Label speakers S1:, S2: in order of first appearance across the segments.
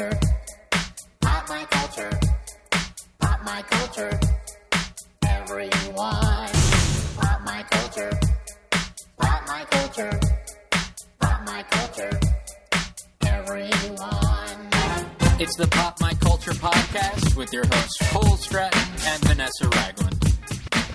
S1: culture. Pop my culture. Pop my culture. Everyone. Pop my culture. Pop my culture. Pop my culture. Everyone.
S2: It's the Pop My Culture podcast with your hosts Cole Stratton and Vanessa Ragland.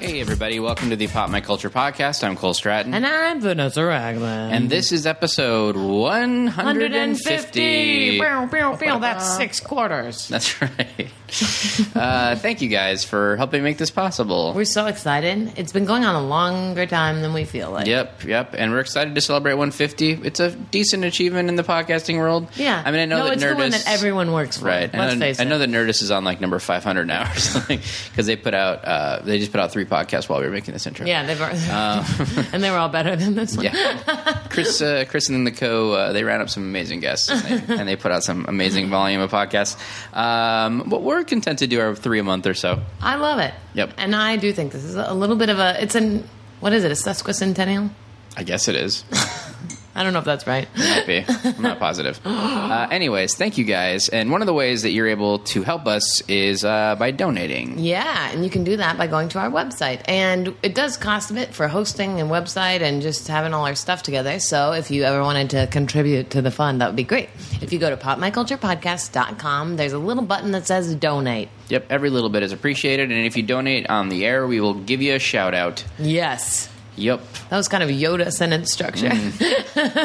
S3: Hey, everybody, welcome to the Pop My Culture Podcast. I'm Cole Stratton.
S4: And I'm Vanessa Ragland.
S3: And this is episode 150.
S4: Bow, bow, bow. That's six quarters.
S3: That's right. uh, thank you guys for helping make this possible.
S4: We're so excited. It's been going on a longer time than we feel like.
S3: Yep, yep. And we're excited to celebrate 150. It's a decent achievement in the podcasting world.
S4: Yeah.
S3: I mean, I know
S4: no,
S3: that
S4: it's
S3: Nerdist.
S4: the one that everyone works for.
S3: Right.
S4: Let's
S3: I know,
S4: face
S3: I
S4: it.
S3: know that Nerdist is on like number 500 now or something because they put out, uh, they just put out three podcasts while we were making this intro.
S4: Yeah, they've and they were all better than this one.
S3: Um, Yeah, Chris, uh, Chris and the co, uh, they ran up some amazing guests, and they, and they put out some amazing volume of podcasts. Um, but we're content to do our three a month or so.
S4: I love it.
S3: Yep.
S4: And I do think this is a little bit of a. It's an. What is it? A sesquicentennial?
S3: I guess it is.
S4: I don't know if that's right.
S3: Might be. I'm not positive. Uh, anyways, thank you guys. And one of the ways that you're able to help us is uh, by donating.
S4: Yeah, and you can do that by going to our website. And it does cost a bit for hosting and website and just having all our stuff together. So if you ever wanted to contribute to the fund, that would be great. If you go to popmyculturepodcast.com, there's a little button that says donate.
S3: Yep, every little bit is appreciated. And if you donate on the air, we will give you a shout out.
S4: Yes.
S3: Yep.
S4: That was kind of Yoda sentence structure.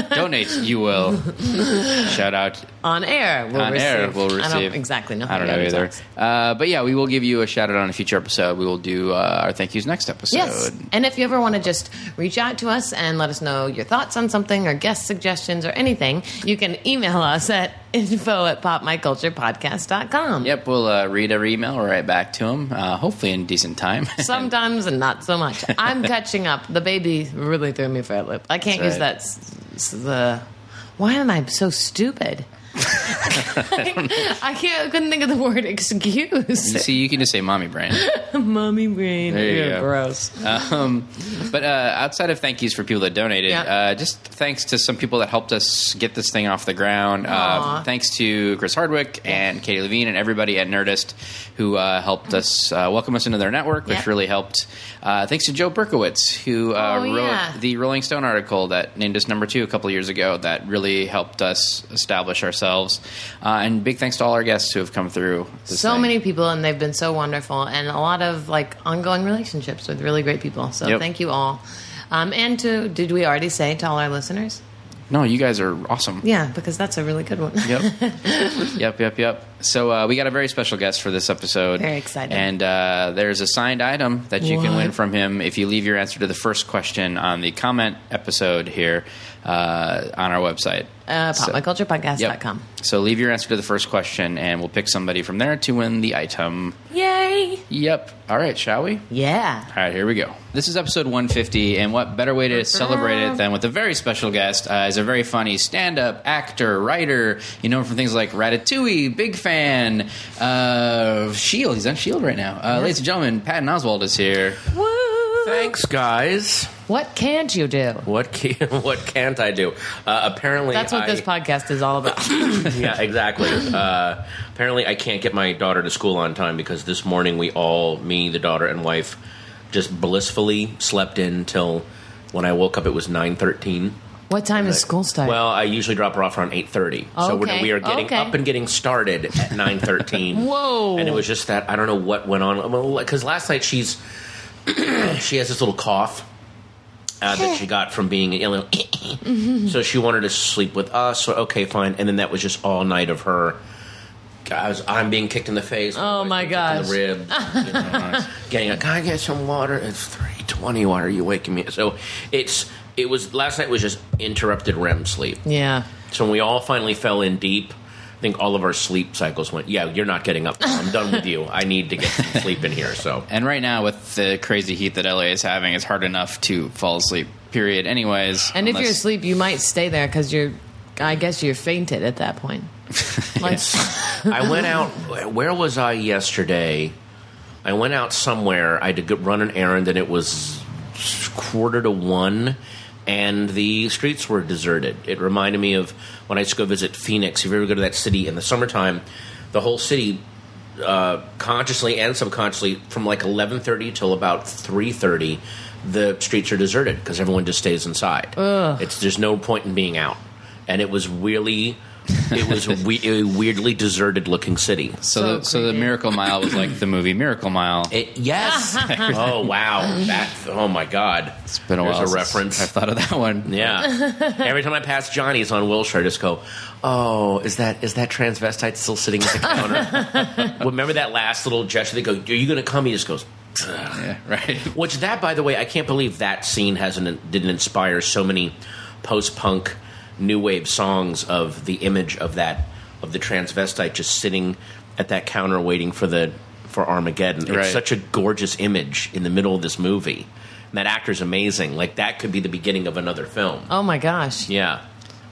S3: Donate, you will. shout out
S4: on air, we'll
S3: on
S4: receive.
S3: air we'll receive.
S4: I don't exactly know.
S3: I don't know either. Uh, but yeah, we will give you a shout out on a future episode. We will do uh, our thank yous next episode.
S4: Yes. And if you ever want to just reach out to us and let us know your thoughts on something or guest suggestions or anything, you can email us at info at popmyculturepodcast.com.
S3: Yep, we'll uh, read our email, we'll back to them, uh, hopefully in decent time.
S4: Sometimes and not so much. I'm catching up. The baby really threw me for a loop. I can't use
S3: right.
S4: that. s- s- The why am I so stupid? I can't. I couldn't think of the word excuse.
S3: See, you can just say mommy brain.
S4: Mommy brain.
S3: There you
S4: You're
S3: go.
S4: gross.
S3: Um, but uh, outside of thank yous for people that donated,
S4: Yeah.
S3: uh, just thanks to some people that helped us get this thing off the ground. Uh, thanks to Chris Hardwick and Katie Levine and everybody at Nerdist who uh, helped us uh, welcome us into their network, which
S4: Yep.
S3: really helped. Uh, thanks to Joe Berkowitz, who uh,
S4: Oh,
S3: wrote
S4: yeah.
S3: the Rolling Stone article that named us number two a couple years ago. That really helped us establish ourselves. Uh, and big thanks to all our guests who have come through.
S4: So
S3: thing.
S4: many people and they've been so wonderful and a lot of like ongoing relationships with really great people so
S3: Yep.
S4: thank you all um, and to did we already say to all our listeners
S3: No, you guys are awesome.
S4: yeah because that's a really good one
S3: Yep. yep, yep, yep. So uh, we got a very special guest for this episode.
S4: Very excited.
S3: And uh, there's a signed item that you can win from him if you leave your answer to the first question on the comment episode here uh, on our website.
S4: uh,
S3: So-
S4: popmyculturepodcast.com
S3: So leave your answer to the first question, and we'll pick somebody from there to win the item.
S4: yay
S3: Yep. All right, shall we?
S4: yeah
S3: All right, here we go. This is episode 150, and what better way to celebrate it than with a very special guest? Uh, is a very funny stand-up actor, writer. You know him from things like Ratatouille, big fan. Uh, Shield, he's on Shield right now. Uh, Ladies and gentlemen, Patton Oswalt is here.
S4: Woo!
S5: Thanks, guys.
S4: what can't you do
S5: What can, what can't I do? Uh, apparently,
S4: that's what
S5: I,
S4: this podcast is all about
S5: Yeah, exactly. uh, apparently, I can't get my daughter to school on time because this morning we all, me, the daughter, and wife, just blissfully slept in till when I woke up. It was nine thirteen.
S4: what time does school start
S5: Well, I usually drop her off around eight thirty, so we're, we are getting
S4: okay.
S5: up and getting started at nine thirteen.
S4: Whoa.
S5: And it was just that I don't know what went on because last night she's she has this little cough uh, that she got from being ill. so she wanted to sleep with us. So okay, fine. And then that was just all night of her. Guys, I'm being kicked in the face.
S4: Oh, my god!
S5: the ribs. You know, getting a, can I get some water? It's three twenty. Why are you waking me? So it's it was last night was just interrupted REM sleep.
S4: yeah
S5: So when we all finally fell in deep, think all of our sleep cycles went. Yeah, you're not getting up. I'm done with you. I need to get some sleep in here. So
S3: And right now, with the crazy heat that LA is having, it's hard enough to fall asleep. Period. Anyways,
S4: and if you're asleep you might stay there because you're i guess you're fainted at that point like,
S5: I went out. Where was I yesterday? I went out somewhere. I had to run an errand, and it was quarter to one. and the streets were deserted. It reminded me of when I used to go visit Phoenix. If you ever go to that city in the summertime, the whole city uh, consciously and subconsciously from like 11:30 till about 3:30 the streets are deserted because everyone just stays inside. It's there's no point in being out. And it was really it was a, we, a weirdly deserted looking city.
S3: So,
S4: So
S3: the, so the. Miracle Mile was like the movie Miracle Mile.
S5: It, yes. oh wow. That oh my god.
S3: It's been a
S5: There's
S3: while.
S5: a
S3: since
S5: reference.
S3: I've thought of that one.
S5: Yeah. Every time I pass Johnny's on Wilshire, I just go, "Oh, is that is that transvestite still sitting at the counter?" Remember that last little gesture? They go, "Are you going to come?" He just goes.
S3: Yeah, right.
S5: Which that, by the way, I can't believe that scene hasn't didn't inspire so many post punk new wave songs of the image of that of the transvestite just sitting at that counter waiting for the for Armageddon. It's
S3: Right.
S5: such a gorgeous image in the middle of this movie. And that actor's amazing. Like that could be the beginning of another film.
S4: Oh my gosh.
S5: Yeah.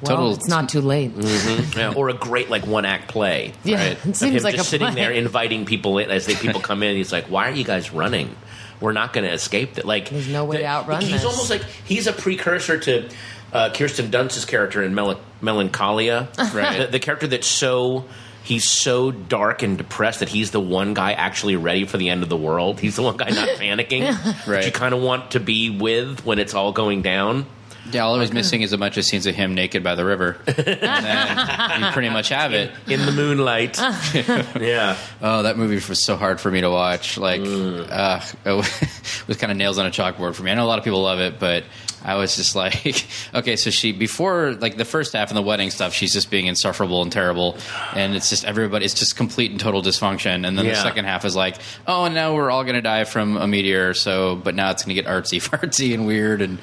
S4: Well,
S3: Total-
S4: it's not too late. Mm-hmm.
S5: Yeah, or a great like one act play.
S4: Yeah,
S5: right?
S4: it seems
S5: him
S4: like
S5: just
S4: a
S5: sitting
S4: play.
S5: there inviting people in as they people come in. He's like, "Why are you guys running? We're not going to escape that." Like,
S4: There's no way to outrun
S5: He's
S4: this.
S5: almost like he's a precursor to uh, Kirsten Dunst's character in Mel- Melancholia,
S3: Right.
S5: The, the character that's so. He's so dark and depressed that he's the one guy actually ready for the end of the world. He's the one guy not panicking that you kind of want to be with when it's all going down.
S3: Yeah, all I was missing is a bunch of scenes of him naked by the river. and then you pretty much have it.
S5: in the moonlight. yeah.
S3: Oh, that movie was so hard for me to watch. Like, uh, it was kind of nails on a chalkboard for me. I know a lot of people love it, but I was just like, okay, so she before like the first half and the wedding stuff, she's just being insufferable and terrible, and it's just everybody, it's just complete and total dysfunction. And then the second half is like, oh, and now we're all gonna die from a meteor. So, but now it's gonna get artsy, fartsy, and weird, and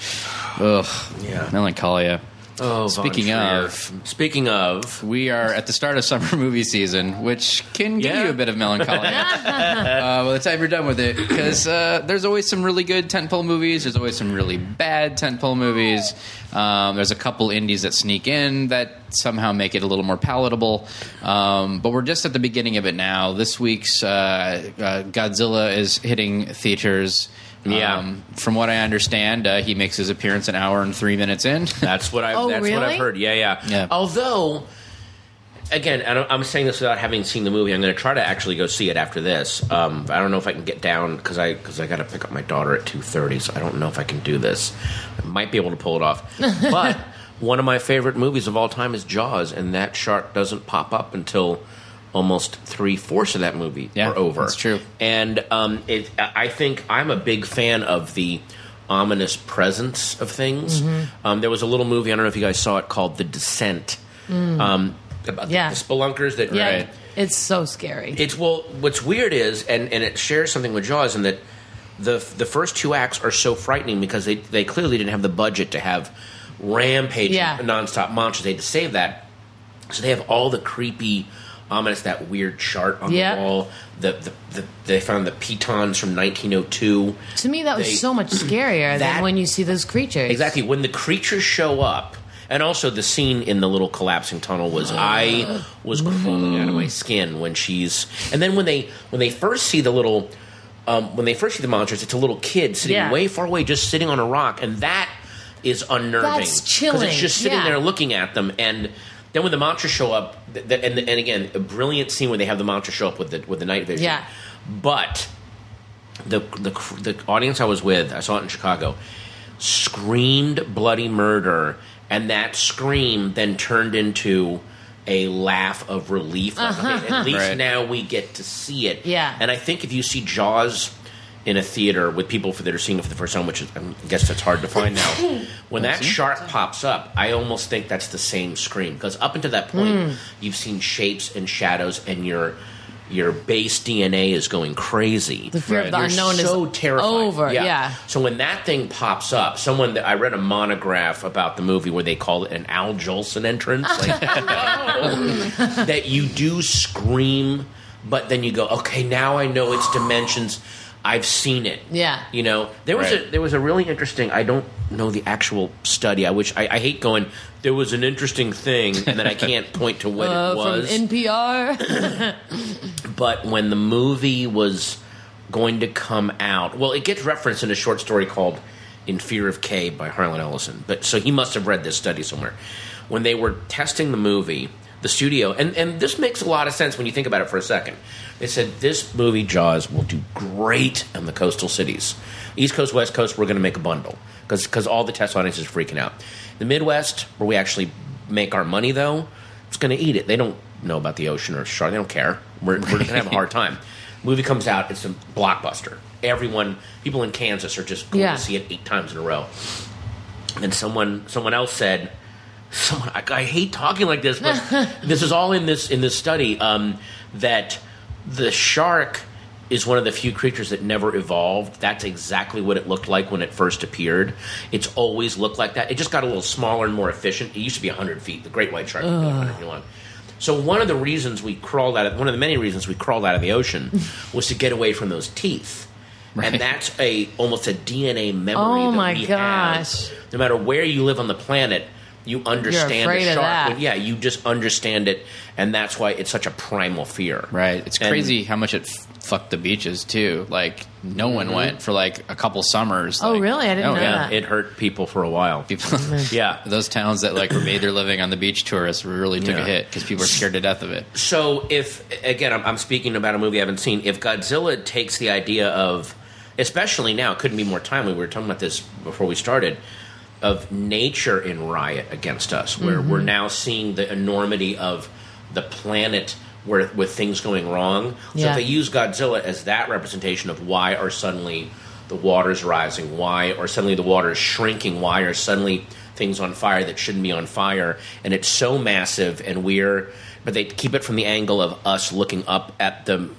S3: ugh,
S5: Yeah.
S3: melancholia.
S5: Oh,
S3: Speaking of-
S5: speaking of,
S3: We are at the start of summer movie season, which can give
S5: Yeah.
S3: you a bit of melancholy uh, by the time you're done with it, because uh, there's always some really good tentpole movies. There's always some really bad tentpole movies. Um, there's a couple indies that sneak in that somehow make it a little more palatable. Um, but we're just at the beginning of it now. This week's uh, uh, Godzilla is hitting theaters.
S5: Yeah.
S3: Um, from what I understand, uh, he makes his appearance an hour and three minutes in.
S5: that's what I've
S4: Oh,
S5: that's what? I've heard. Yeah, yeah,
S3: Yeah.
S5: Although, again, I don't, I'm saying this without having seen the movie. I'm going to try to actually go see it after this. Um, I don't know if I can get down because I because I got to pick up my daughter at two thirty, so I don't know if I can do this. I might be able to pull it off, but. One of my favorite movies of all time is Jaws, and that shark doesn't pop up until almost three fourths of that movie
S3: Yeah,
S5: are over.
S3: that's true.
S5: And um, it, I think I'm a big fan of the ominous presence of things.
S4: Mm-hmm.
S5: Um, there was a little movie I don't know if you guys saw it called The Descent. Um, about
S4: Mm. Yeah.
S5: the spelunkers that
S4: Yeah,
S3: Right.
S4: it's so scary.
S5: it's well. What's weird is, and, and it shares something with Jaws in that the the first two acts are so frightening because they they clearly didn't have the budget to have rampaging
S4: Yeah.
S5: nonstop monsters. They had to save that, so they have all the creepy, ominous that weird chart on
S4: Yeah.
S5: the wall. The, the, the they found the pitons from 1902.
S4: to me, that was
S5: they-
S4: so much scarier
S5: That-
S4: than when you see those creatures.
S5: Exactly. When the creatures show up, and also the scene in the little collapsing tunnel was I was crawling out of my skin when she's and then when they when they first see the little um, when they first see the monsters, it's a little kid sitting
S4: Yeah.
S5: way far away, just sitting on a rock, and that is unnerving.
S4: That's chilling.
S5: Because it's just sitting
S4: Yeah.
S5: there looking at them, and then when the monsters show up, th- th- and, and again, a brilliant scene where they have the monsters show up with the with the night vision.
S4: Yeah.
S5: but the the the audience I was with, I saw it in Chicago, screamed bloody murder, and that scream then turned into a laugh of relief. Like, okay, at least
S3: Right.
S5: now we get to see it.
S4: Yeah.
S5: and I think if you see Jaws. In a theater with people for that are seeing it for the first time, which is, I guess that's hard to find now. When that shark pops up, I almost think that's the same scream because up until that point, hmm. you've seen shapes and shadows, and your your base DNA is going crazy.
S4: the fear
S3: Right.
S4: of the
S5: You're
S4: unknown
S5: so
S4: is
S5: terrified.
S4: over. Yeah.
S5: So when that thing pops up, someone that I read a monograph about the movie where they call it an Al Jolson entrance, like, that you do scream, but then you go, okay, now I know its dimensions. I've seen it.
S4: Yeah.
S5: You know, there was a there was a really interesting. I don't know the actual study. I wish I, I hate going. There was an interesting thing, and then I can't point to what
S4: Uh,
S5: it was
S4: from NPR.
S5: but when the movie was going to come out, well, it gets referenced in a short story called in Fear of K by Harlan Ellison. But so he must have read this study somewhere. When they were testing the movie, the studio, and, and this makes a lot of sense when you think about it for a second. They said this movie Jaws will do great in the coastal cities, East Coast, West Coast. We're going to make a bundle because all the test audiences are freaking out. The Midwest, where we actually make our money, though, it's going to eat it. They don't know about the ocean or shark. They don't care. We're, we're going to have a hard time. Movie comes out, it's a blockbuster. Everyone, people in Kansas are just going
S4: Yeah.
S5: to see it eight times in a row. And someone, someone else said, someone I, I hate talking like this, but this is all in this in this study um, that the shark is one of the few creatures that never evolved. That's exactly what it looked like when it first appeared. It's always looked like that. It just got a little smaller and more efficient. It used to be 100 feet. The great white shark would 100 feet long. So one of the reasons we crawled out of one of the many reasons we crawled out of the ocean was to get away from those teeth.
S3: Right.
S5: And that's a almost a DNA memory.
S4: Oh,
S5: that
S4: my
S5: we have.
S4: gosh.
S5: No matter where you live on the planet, you understand
S4: afraid
S5: the
S4: of
S5: shark.
S4: that.
S5: When- yeah, you just understand it, and that's why it's such a primal fear.
S3: Right. It's
S5: And-
S3: crazy how much it f- fucked the beaches too. Like no one mm-hmm. went for like a couple summers.
S4: Oh,
S3: like-
S4: really? I didn't
S3: oh,
S4: know
S3: yeah.
S4: that.
S5: It hurt people for a while.
S3: People,
S5: Yeah.
S3: those towns that like made their living on the beach tourists really took
S5: Yeah.
S3: a hit because people were scared to death of it.
S5: So if again, I'm, I'm speaking about a movie I haven't seen. If Godzilla takes the idea of, especially now, it couldn't be more timely. We were talking about this before we started. Of nature in riot against us, where we're mm-hmm. now seeing the enormity of the planet where with things going wrong. So if they use Godzilla as that representation of why are suddenly the waters rising, why are suddenly the waters shrinking, why are suddenly things on fire that shouldn't be on fire, and it's so massive, and we're but they keep it from the angle of us looking up at the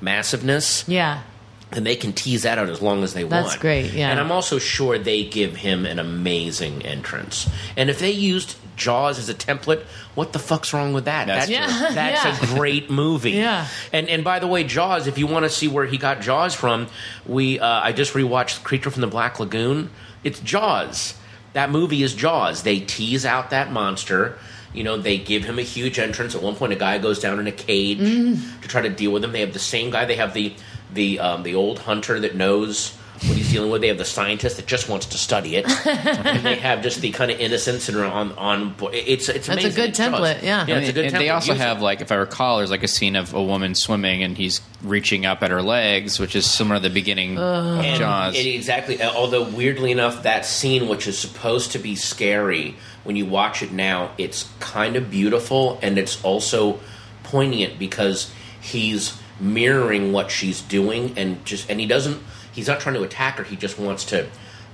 S5: massiveness
S4: Yeah.
S5: And they can tease that out as long as they
S4: That's
S5: want.
S4: That's great, yeah.
S5: And I'm also sure they give him an amazing entrance. And if they used Jaws as a template, what the fuck's wrong with that?
S3: That's
S5: that's
S4: true.
S5: that's
S4: Yeah.
S5: a great movie.
S4: Yeah.
S5: And and by the way, Jaws. If you want to see where he got Jaws from, we uh, I just rewatched Creature from the Black Lagoon. It's Jaws. That movie is Jaws. They tease out that monster. You know, they give him a huge entrance. At one point, a guy goes down in a cage
S4: Mm.
S5: to try to deal with him. They have the same guy. They have the the um, the old hunter that knows what he's dealing with. They have the scientist that just wants to study it, and they have just the kind of innocence and are on on. bo- It's it's
S4: That's a good
S5: It's Jaws.
S4: template, yeah.
S5: yeah, it's a good
S3: and
S5: template.
S3: they also
S5: Use it.
S3: have like, if I recall, there's like a scene of a woman swimming and he's reaching up at her legs, which is similar to the beginning of
S5: And
S3: Jaws.
S5: it- exactly. uh, Although weirdly enough, that scene, which is supposed to be scary, when you watch it now, it's kind of beautiful and it's also poignant because he's mirroring what she's doing and just and he doesn't. He's not trying to attack her. He just wants to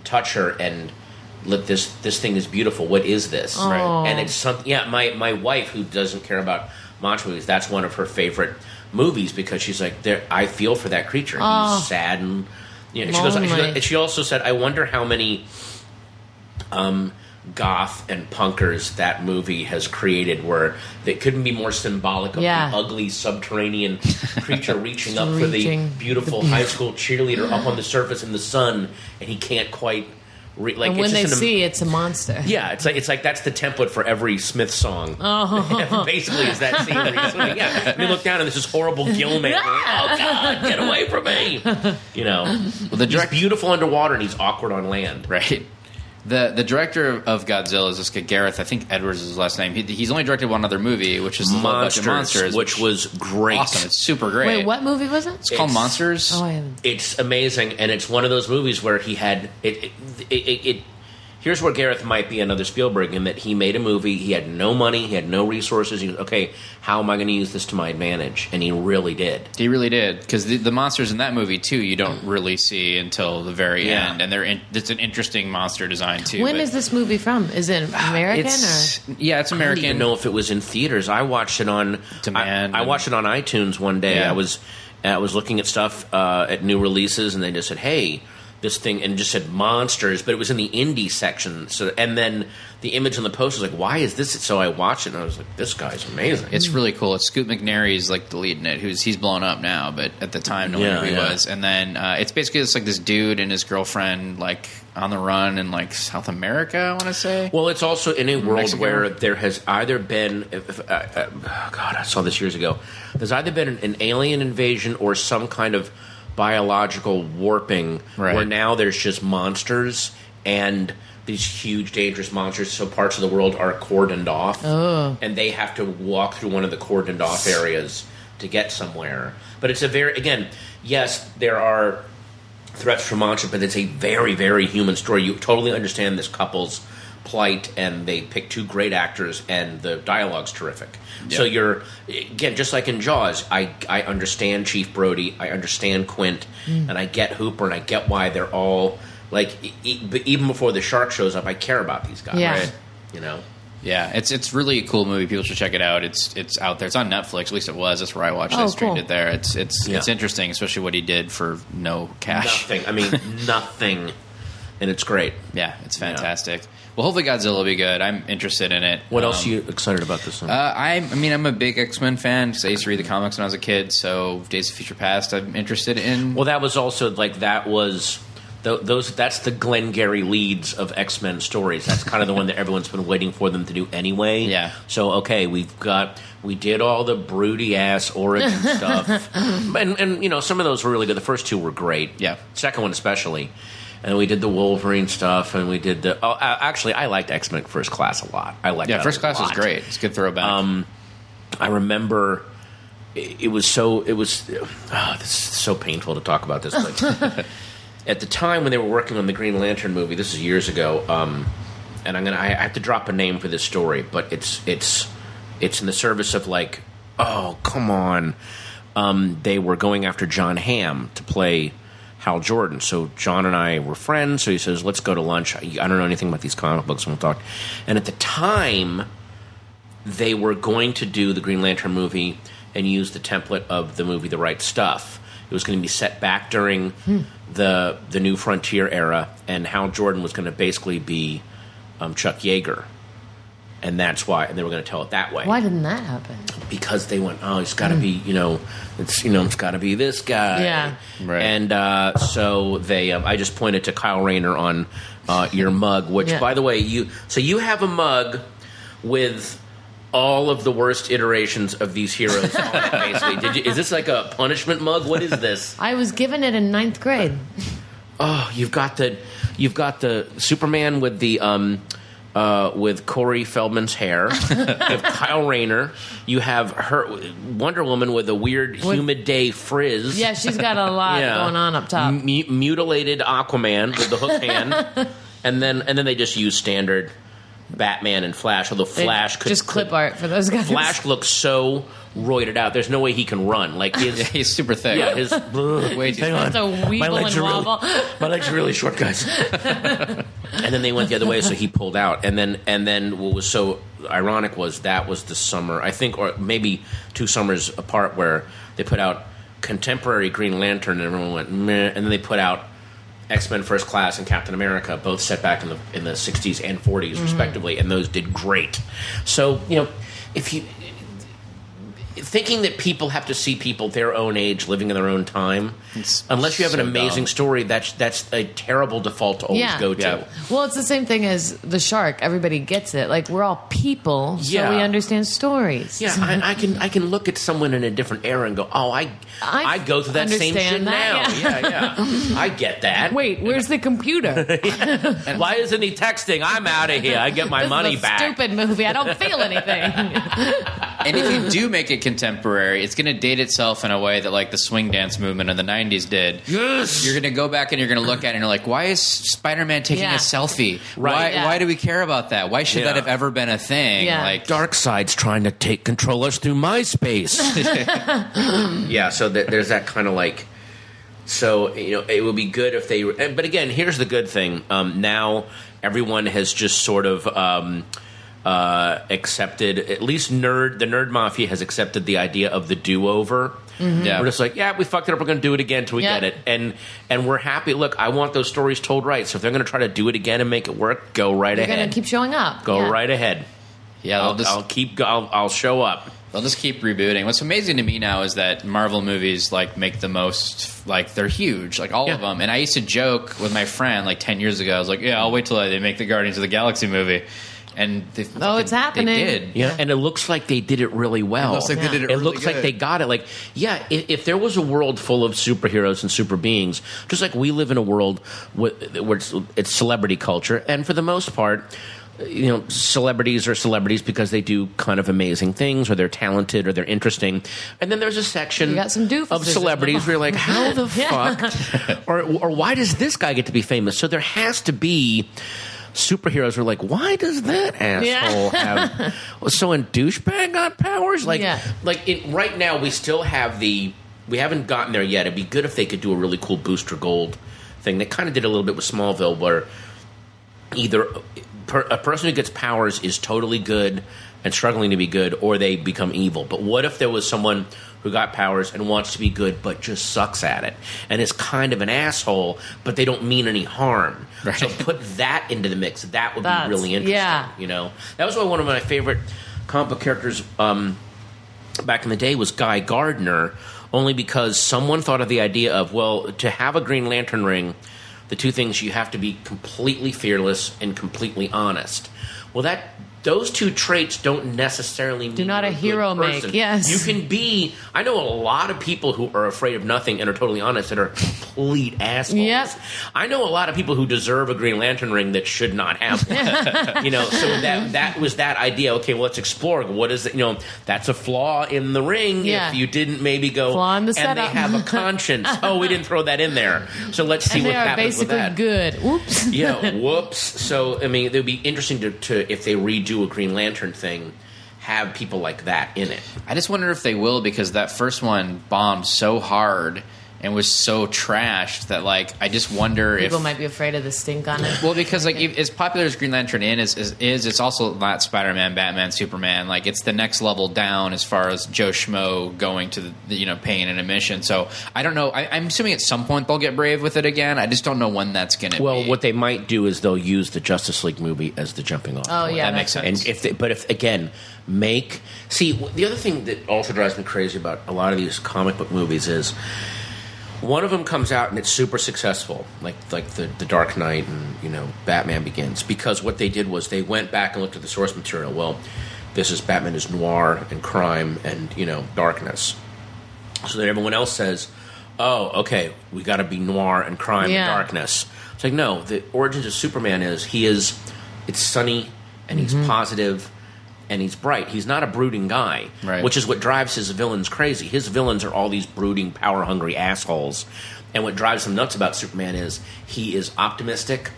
S5: touch her and let this this thing is beautiful. What is this?
S4: Right.
S5: And it's something. Yeah, my my wife who doesn't care about monster movies. That's one of her favorite movies because she's like, there. I feel for that creature.
S4: Oh.
S5: He's sad and you know. She goes. She, goes- and she also said, I wonder how many um, goth and punkers that movie has created, where they couldn't be more symbolic of
S4: Yeah.
S5: the ugly subterranean creature reaching up for the beautiful
S4: the-
S5: high school cheerleader up on the surface in the sun, and he can't quite. Re- like
S4: and when
S5: it's
S4: they
S5: just an,
S4: see it's a monster.
S5: yeah, it's like it's like that's the template for every Smith song.
S4: Oh.
S5: Basically, is that scene where. Yeah, and you look down and there's this horrible gill man. oh God, get away from me! You know,
S3: well, the
S5: he's beautiful underwater and he's awkward on land.
S3: right? The the director of Godzilla is this guy Gareth. I think Edwards is his last name. He, he's only directed one other movie, which is the
S5: Monsters,
S3: Monsters,
S5: which was great.
S3: awesome. It's super great.
S4: Wait, what movie was it?
S3: It's called Monsters.
S4: Oh, I haven't.
S5: It's amazing, and it's one of those movies where he had it. It, it, it, it here's where Gareth might be another Spielberg in that he made a movie. He had no money, he had no resources. He was okay. How am I going to use this to my advantage? And he really did.
S3: He really did because the, the monsters in that movie too you don't really see until the very
S5: Yeah.
S3: end, and they're in, it's an interesting monster design too.
S4: When
S3: but
S4: is this movie from? Is it American
S3: It's
S4: or?
S3: yeah, it's
S5: I don't
S3: American.
S5: even know if it was in theaters. I watched it on
S3: Demand
S5: I, I
S3: and-
S5: watched it on iTunes one day.
S3: Yeah.
S5: I was I was looking at stuff uh, at new releases, and they just said, "Hey." This thing and just said monsters, but it was in the indie section. So, and then the image on the post was like, "Why is this?" So I watched it, and I was like, "This guy's amazing."
S3: It's really cool. It's Scoot McNairy's like the lead in it. Who's he's blown up now, but at the time no one
S5: Yeah,
S3: who he
S5: yeah.
S3: was. And then uh, it's basically just like this dude and his girlfriend like on the run in like South America. I want to say.
S5: Well, it's also in a world
S3: Mexico.
S5: where there has either been, if, if, uh, uh, oh God, I saw this years ago. There's either been an, an alien invasion or some kind of biological warping,
S3: Right.
S5: where now there's just monsters and these huge dangerous monsters. So parts of the world are cordoned off,
S4: Oh.
S5: and they have to walk through one of the cordoned off areas to get somewhere. But it's a very again, yes, there are threats from monsters, but it's a very, very human story. You totally understand this couple's plight, and they pick two great actors, and the dialogue's terrific. So you're again, just like in Jaws, I I understand Chief Brody, I understand Quint, hmm. and I get Hooper, and I get why they're all like. E- e- even before the shark shows up, I care about these guys.
S4: Yeah.
S5: Right? You know.
S3: Yeah, it's it's really a cool movie. People should check it out. It's it's out there. It's on Netflix. At least it was. That's where I watched it.
S4: Oh,
S3: I streamed
S4: cool.
S3: it there. It's it's
S5: Yeah.
S3: it's interesting, especially what he did for no cash.
S5: Nothing. I mean, nothing. And it's great.
S3: Yeah, it's fantastic. Well, hopefully Godzilla will be good. I'm interested in it.
S5: What
S3: Um,
S5: else are you excited about this one?
S3: Uh, I, I mean, I'm a big X Men fan because I used to read the comics when I was a kid. So Days of Future Past, I'm interested in.
S5: Well, that was also like that was th- those. That's the Glengarry leads of X Men stories. That's kind of the one that everyone's been waiting for them to do anyway.
S3: Yeah.
S5: So okay, we've got we did all the broody ass origin stuff, and and you know some of those were really good. The first two were great.
S3: Yeah.
S5: Second one especially. And we did the Wolverine stuff, and we did the. Oh, actually, I liked X Men First Class a lot. I liked
S3: yeah, First Class was
S5: lot.
S3: great. It's a good throwback.
S5: Um, I remember it, it was so it was oh, this is so painful to talk about this, at the time when they were working on the Green Lantern movie, this is years ago. Um, and I'm gonna I, I have to drop a name for this story, but it's it's it's in the service of like oh come on, um, they were going after John Hamm to play. Hal Jordan. So John and I were friends. So he says, "Let's go to lunch." I I don't know anything about these comic books, and we'll talk. And at the time, they were going to do the Green Lantern movie and use the template of the movie The Right Stuff. It was going to be set back during the the New Frontier era, and Hal Jordan was going to basically be um, Chuck Yeager, and that's why. And they were going to tell it that way
S4: Why didn't that happen?
S5: because they went, oh, it's got to be, you know, it's you know, it's got to be this guy.
S4: Yeah.
S3: Right.
S5: And uh, so they, um, I just pointed to Kyle Rayner on uh, your mug, which,
S4: Yeah.
S5: by the way, you so you have a mug with all of the worst iterations of these heroes. Basically, did you? Is this like a punishment mug? What is this?
S4: I was given it in ninth grade.
S5: Oh, you've got the, you've got the Superman with the. Um, uh, with Corey Feldman's hair, you have Kyle Rayner. You have her Wonder Woman with a weird
S4: With-
S5: humid day frizz.
S4: Yeah, she's got a lot
S5: Yeah.
S4: going on up top.
S5: Mu- mutilated Aquaman with the hook hand, and then and then they just use standard Batman and Flash. Although
S4: They-
S5: Flash could
S4: just clip art for those guys.
S5: Flash looks so roided out. There's no way he can run. Like his
S3: He's super thick.
S5: yeah his.
S3: Way too
S5: Hang on.
S4: A weeble
S5: My legs
S4: and
S5: are really- my legs are really short, guys. and then they went the other way, so he pulled out. And then and then what was so ironic was that was the summer I think, or maybe two summers apart, where they put out contemporary Green Lantern, and everyone went meh. And then they put out X Men First Class and Captain America, both set back in the in the 60s and 40s, mm-hmm. respectively, and those did great. So you know, if you thinking that people have to see people their own age living in their own time,
S3: It's
S5: unless you have an amazing
S3: dumb.
S5: story, that's that's a terrible default to always
S4: Yeah.
S5: go to.
S3: Yeah.
S4: Well, it's the same thing as the shark. Everybody gets it. Like we're all people, so
S5: Yeah.
S4: we understand stories.
S5: Yeah, I, I can I can look at someone in a different era and go, oh, I I,
S4: I
S5: go through that same shit
S4: that,
S5: now. Yeah, yeah, I get that.
S4: Wait, where's the computer?
S5: and why isn't he texting? I'm out of here. I get my
S4: this
S5: money
S4: is a
S5: back.
S4: Stupid movie. I don't feel anything.
S3: And if you do make it contemporary, it's going to date itself in a way that like the swing dance movement of the '90s did.
S5: Yes.
S3: You're going to go back and you're going to look at it and you're like, why is Spider-Man taking
S4: Yeah.
S3: a selfie?
S5: Right.
S3: Why,
S4: Yeah.
S3: why do we care about that? Why should
S5: Yeah.
S3: that have ever been a thing?
S4: Yeah.
S3: Like,
S5: Darkseid's trying to take controllers through MySpace. yeah, so th- there's that kind of like. So you know, it would be good if they. and- But again, here's the good thing. Um, now everyone has just sort of um, uh, accepted. At least nerd, the nerd mafia has accepted the idea of the do over.
S3: Yeah.
S5: We're just like, yeah, we fucked it up. We're going to do it again until we
S4: Yeah.
S5: get it, and and we're happy. Look, I want those stories told right. So if they're going to try to do it again and make it work, go right
S4: You're
S5: ahead.
S4: gonna keep showing up.
S5: go
S4: Yeah.
S5: right ahead.
S3: yeah,
S5: I'll,
S3: just
S5: I'll keep. I'll, I'll show up.
S3: they'll just keep rebooting. What's amazing to me now is that Marvel movies like make the most. Like they're huge, like all of them. And I used to joke with my friend like ten years ago. I was like, yeah, I'll wait till they make the Guardians of the Galaxy movie. And they,
S4: Oh, it's
S3: they
S4: happening.
S3: did.
S5: Yeah, and it looks like they did it really well.
S6: It looks like they did it really
S5: looks like they got it. Like, yeah, if, if there was a world full of superheroes and super beings, just like we live in a world wh- where it's, it's celebrity culture, and for the most part, you know, celebrities are celebrities because they do kind of amazing things, or they're talented, or they're interesting. And then there's a section
S4: got some
S5: of celebrities where you're like, how the
S4: Yeah.
S5: fuck, or or why does this guy get to be famous? So there has to be. Superheroes are like, why does that asshole have? So and douchebag got powers? Like,
S4: Yeah.
S5: like it, right now we still have the. We haven't gotten there yet. It'd be good if they could do a really cool Booster Gold thing. They kind of did a little bit with Smallville, where either per, a person who gets powers is totally good and struggling to be good, or they become evil. But what if there was someone who got powers and wants to be good but just sucks at it and is kind of an asshole, but they don't mean any harm?
S3: Right.
S5: So put that into the mix. That would
S4: That's-
S5: be really interesting.
S4: yeah.
S5: You know, that was why one of my favorite comic book characters. Um, back in the day was Guy Gardner, only because someone thought of the idea of, well, to have a Green Lantern ring, the two things you have to be completely fearless and completely honest. Well, that those two traits don't necessarily mean
S4: not a
S5: good
S4: hero make, yes.
S5: you can be. I know a lot of people who are afraid of nothing and are totally honest that are complete assholes.
S4: Yep.
S5: I know a lot of people who deserve a Green Lantern ring that should not have one. you know, so that that was that idea. Okay, well, let's explore. What is it? You know, that's a flaw in the ring.
S4: Yeah.
S5: If you didn't maybe go
S4: Flaw in the
S5: and they have a conscience. oh, we didn't throw that in there. So let's see
S4: and
S5: what happens with
S4: basically
S5: that.
S4: good. Oops.
S5: yeah, whoops. So I mean, it would be interesting to, to if they redo a Green Lantern thing, have people like that in it.
S3: I just wonder if they will because that first one bombed so hard and was so trashed that like I just wonder
S4: People
S3: if people
S4: might be afraid of the stink on it.
S3: well because like if- as popular as Green Lantern in is, is is it's also not Spider Man, Batman, Superman. Like it's the next level down as far as Joe Schmo going to the, the you know paying an admission. So I don't know. I, I'm assuming at some point they'll get brave with it again. I just don't know when that's going to
S5: Well,
S3: be.
S5: what they might do is they'll use the Justice League movie as the jumping off.
S4: Oh
S5: point.
S4: yeah,
S3: that makes sense.
S5: And if they, but if again make see the other thing that also drives me crazy about a lot of these comic book movies is one of them comes out and it's super successful, like like the the Dark Knight and you know Batman Begins, because what they did was they went back and looked at the source material. Well, this is Batman is noir and crime and you know darkness, so that everyone else says, "Oh, okay, we got to be noir and crime
S4: Yeah.
S5: and darkness." It's like no, the origins of Superman is he is it's sunny and he's mm-hmm. positive and he's bright. He's not a brooding guy,
S3: Right.
S5: which is what drives his villains crazy. His villains are all these brooding, power hungry assholes. And what drives him nuts about Superman is he is optimistic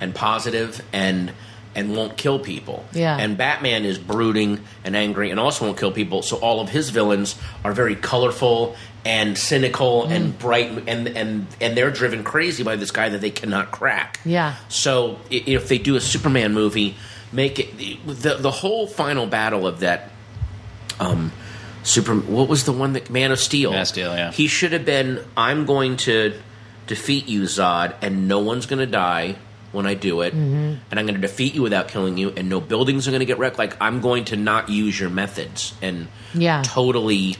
S5: and positive and and won't kill people.
S4: Yeah.
S5: And Batman is brooding and angry and also won't kill people. So all of his villains are very colorful and cynical
S4: Mm.
S5: and bright and and and they're driven crazy by this guy that they cannot crack.
S4: Yeah.
S5: So if they do a Superman movie, make it the the whole final battle of that um super what was the one that Man of Steel?
S3: Man of Steel, yeah.
S5: He should have been I'm going to defeat you Zod and no one's going to die when I do it
S4: Mm-hmm.
S5: and I'm going to defeat you without killing you and no buildings are going to get wrecked like I'm going to not use your methods and
S4: Yeah.
S5: totally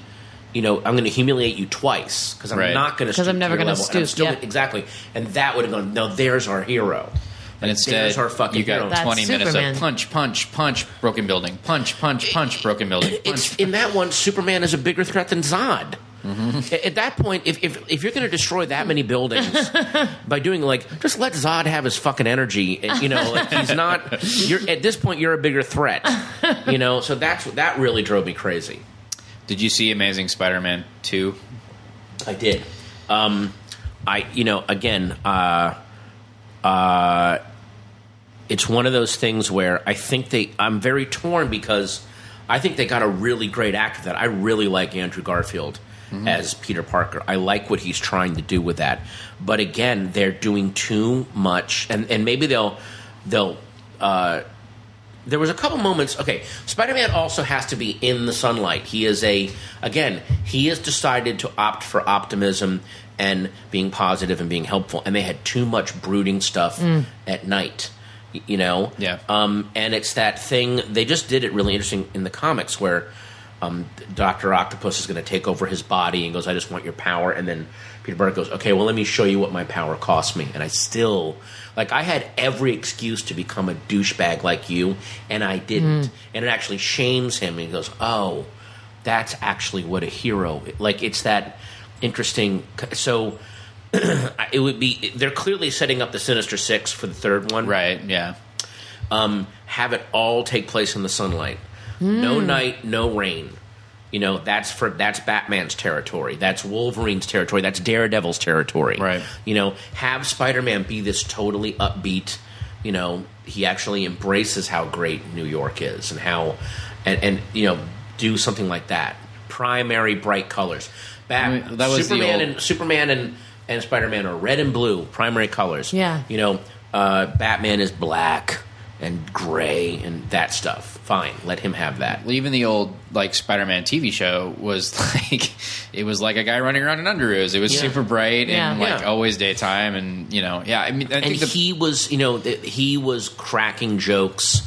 S5: you know, I'm going to humiliate you twice because I'm
S3: Right.
S5: not going to
S4: because I'm never
S5: going
S4: gonna
S5: to
S4: stoop,
S5: Still,
S4: yeah.
S5: exactly, and that would have gone. No, there's our hero.
S3: And instead,
S5: there's fucking
S3: you got
S5: hero.
S4: That's
S3: 20 minutes
S4: Superman.
S3: of punch, punch, punch, broken building, punch, punch, punch, broken building,
S5: It's
S3: punch.
S5: in that one. Superman is a bigger threat than Zod.
S3: Mm-hmm.
S5: At that point, if, if if you're going to destroy that many buildings by doing like just let Zod have his fucking energy, and, you know, like he's not. You're at this point, you're a bigger threat, you know. So that's that really drove me crazy.
S3: Did you see Amazing Spider-Man 2?
S5: I did. Um, I you know again. Uh, uh, it's one of those things where I think they. I'm very torn because I think they got a really great actor that I really like Andrew Garfield as Peter Parker. I like what he's trying to do with that, but again, they're doing too much, and and maybe they'll they'll. Uh, there was a couple moments. Okay, Spider-Man also has to be in the sunlight. He is a again. He has decided to opt for optimism and being positive and being helpful. And they had too much brooding stuff at night. You know.
S3: Yeah.
S5: Um, and it's that thing. They just did it really interesting in the comics where. um, Doctor Octopus is going to take over his body, and goes, "I just want your power." And then Peter Parker goes, "Okay, well, let me show you what my power costs me." And I still, like, I had every excuse to become a douchebag like you, and I didn't. And it actually shames him. And he goes, "Oh, that's actually what a hero like." It's that interesting. So. It would be. They're clearly setting up the Sinister Six for the third one,
S3: Right. Yeah.
S5: um, have it all take place in the sunlight. No night, no rain. You know, that's for that's Batman's territory. That's Wolverine's territory. That's Daredevil's territory.
S3: Right.
S5: You know, have Spider-Man be this totally upbeat. You know, he actually embraces how great New York is and how, and, and you know, do something like that. Primary bright colors. Bat,
S3: I mean, that was
S5: Superman
S3: old-
S5: and Superman and and Spider-Man are red and blue, primary colors.
S4: Yeah.
S5: You know, uh, Batman is black and gray and that stuff. Fine, let him have that.
S3: Well, even the old like Spider-Man TV show was like it was like a guy running around in underoos. It was
S5: Yeah.
S3: super bright
S4: Yeah.
S3: and like
S5: Yeah.
S3: always daytime, and you know, yeah. I mean, I
S5: And
S3: the,
S5: he was, you know, th- he was cracking jokes.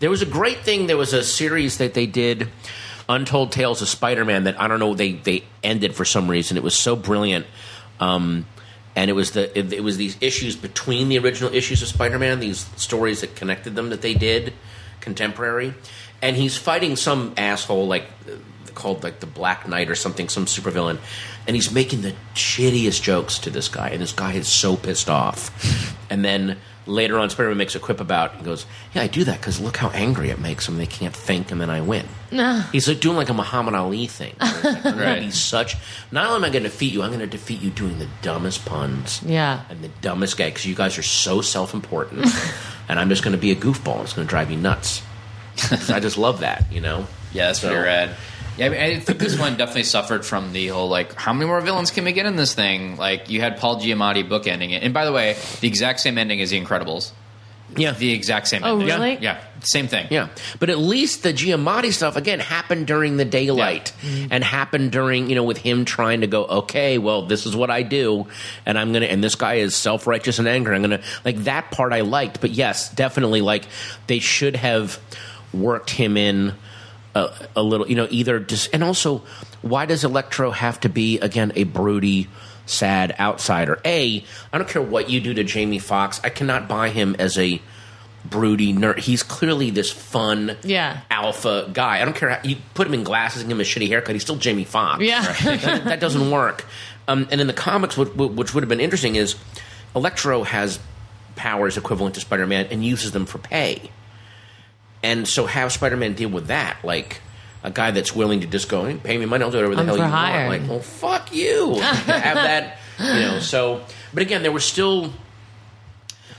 S5: There was a great thing. There was a series that they did, Untold Tales of Spider-Man, that I don't know. They they ended for some reason. It was so brilliant. Um, and it was the it, it was these issues between the original issues of Spider-Man, these stories that connected them that they did contemporary, and he's fighting some asshole like called like the Black Knight or something, some supervillain, and he's making the shittiest jokes to this guy, and this guy is so pissed off, and then. Later on, Spider-Man makes a quip about. He goes, "Yeah, I do that because look how angry it makes them. They can't think, and then I win." Ah. He's like doing like a Muhammad Ali thing. It's like, I'm gonna be such. Not only am I going to defeat you, I'm going to defeat you doing the dumbest puns.
S4: Yeah.
S5: And the dumbest guy because you guys are so self-important, and I'm just going to be a goofball. It's going to drive you nuts. 'Cause I just love that, you know.
S3: yeah, that's
S5: So-
S3: pretty rad. Yeah, I, mean, I think this one definitely suffered from the whole like, how many more villains can we get in this thing? Like, you had Paul Giamatti bookending it, and by the way, the exact same ending as The Incredibles.
S5: Yeah,
S3: The exact same.
S4: Oh,
S3: ending.
S4: really?
S3: Yeah, same thing.
S5: Yeah, but at least the Giamatti stuff again happened during the daylight mm-hmm. and happened during you know with him trying to go okay, well this is what I do, and I'm gonna and this guy is self righteous and angry. I'm gonna like that part I liked, but yes, definitely like they should have worked him in a, a little, you know, either just and also why does Electro have to be again a broody? Sad outsider. A, I don't care what you do to Jamie Foxx. I cannot buy him as a broody nerd. He's clearly this fun,
S4: Yeah.
S5: alpha guy. I don't care. How, you put him in glasses and give him a shitty haircut. He's still Jamie Foxx.
S4: Yeah.
S5: that, that doesn't work. Um, and in the comics, what, what- which would have been interesting is Electro has powers equivalent to Spider Man and uses them for pay. And so have Spider Man deal with that, like. A guy that's willing to just go, hey, pay me money, I'll do whatever the
S4: I'm
S5: hell
S4: for
S5: you
S4: hire.
S5: want. Like, well, fuck you. have that, you know. So, but again, there was still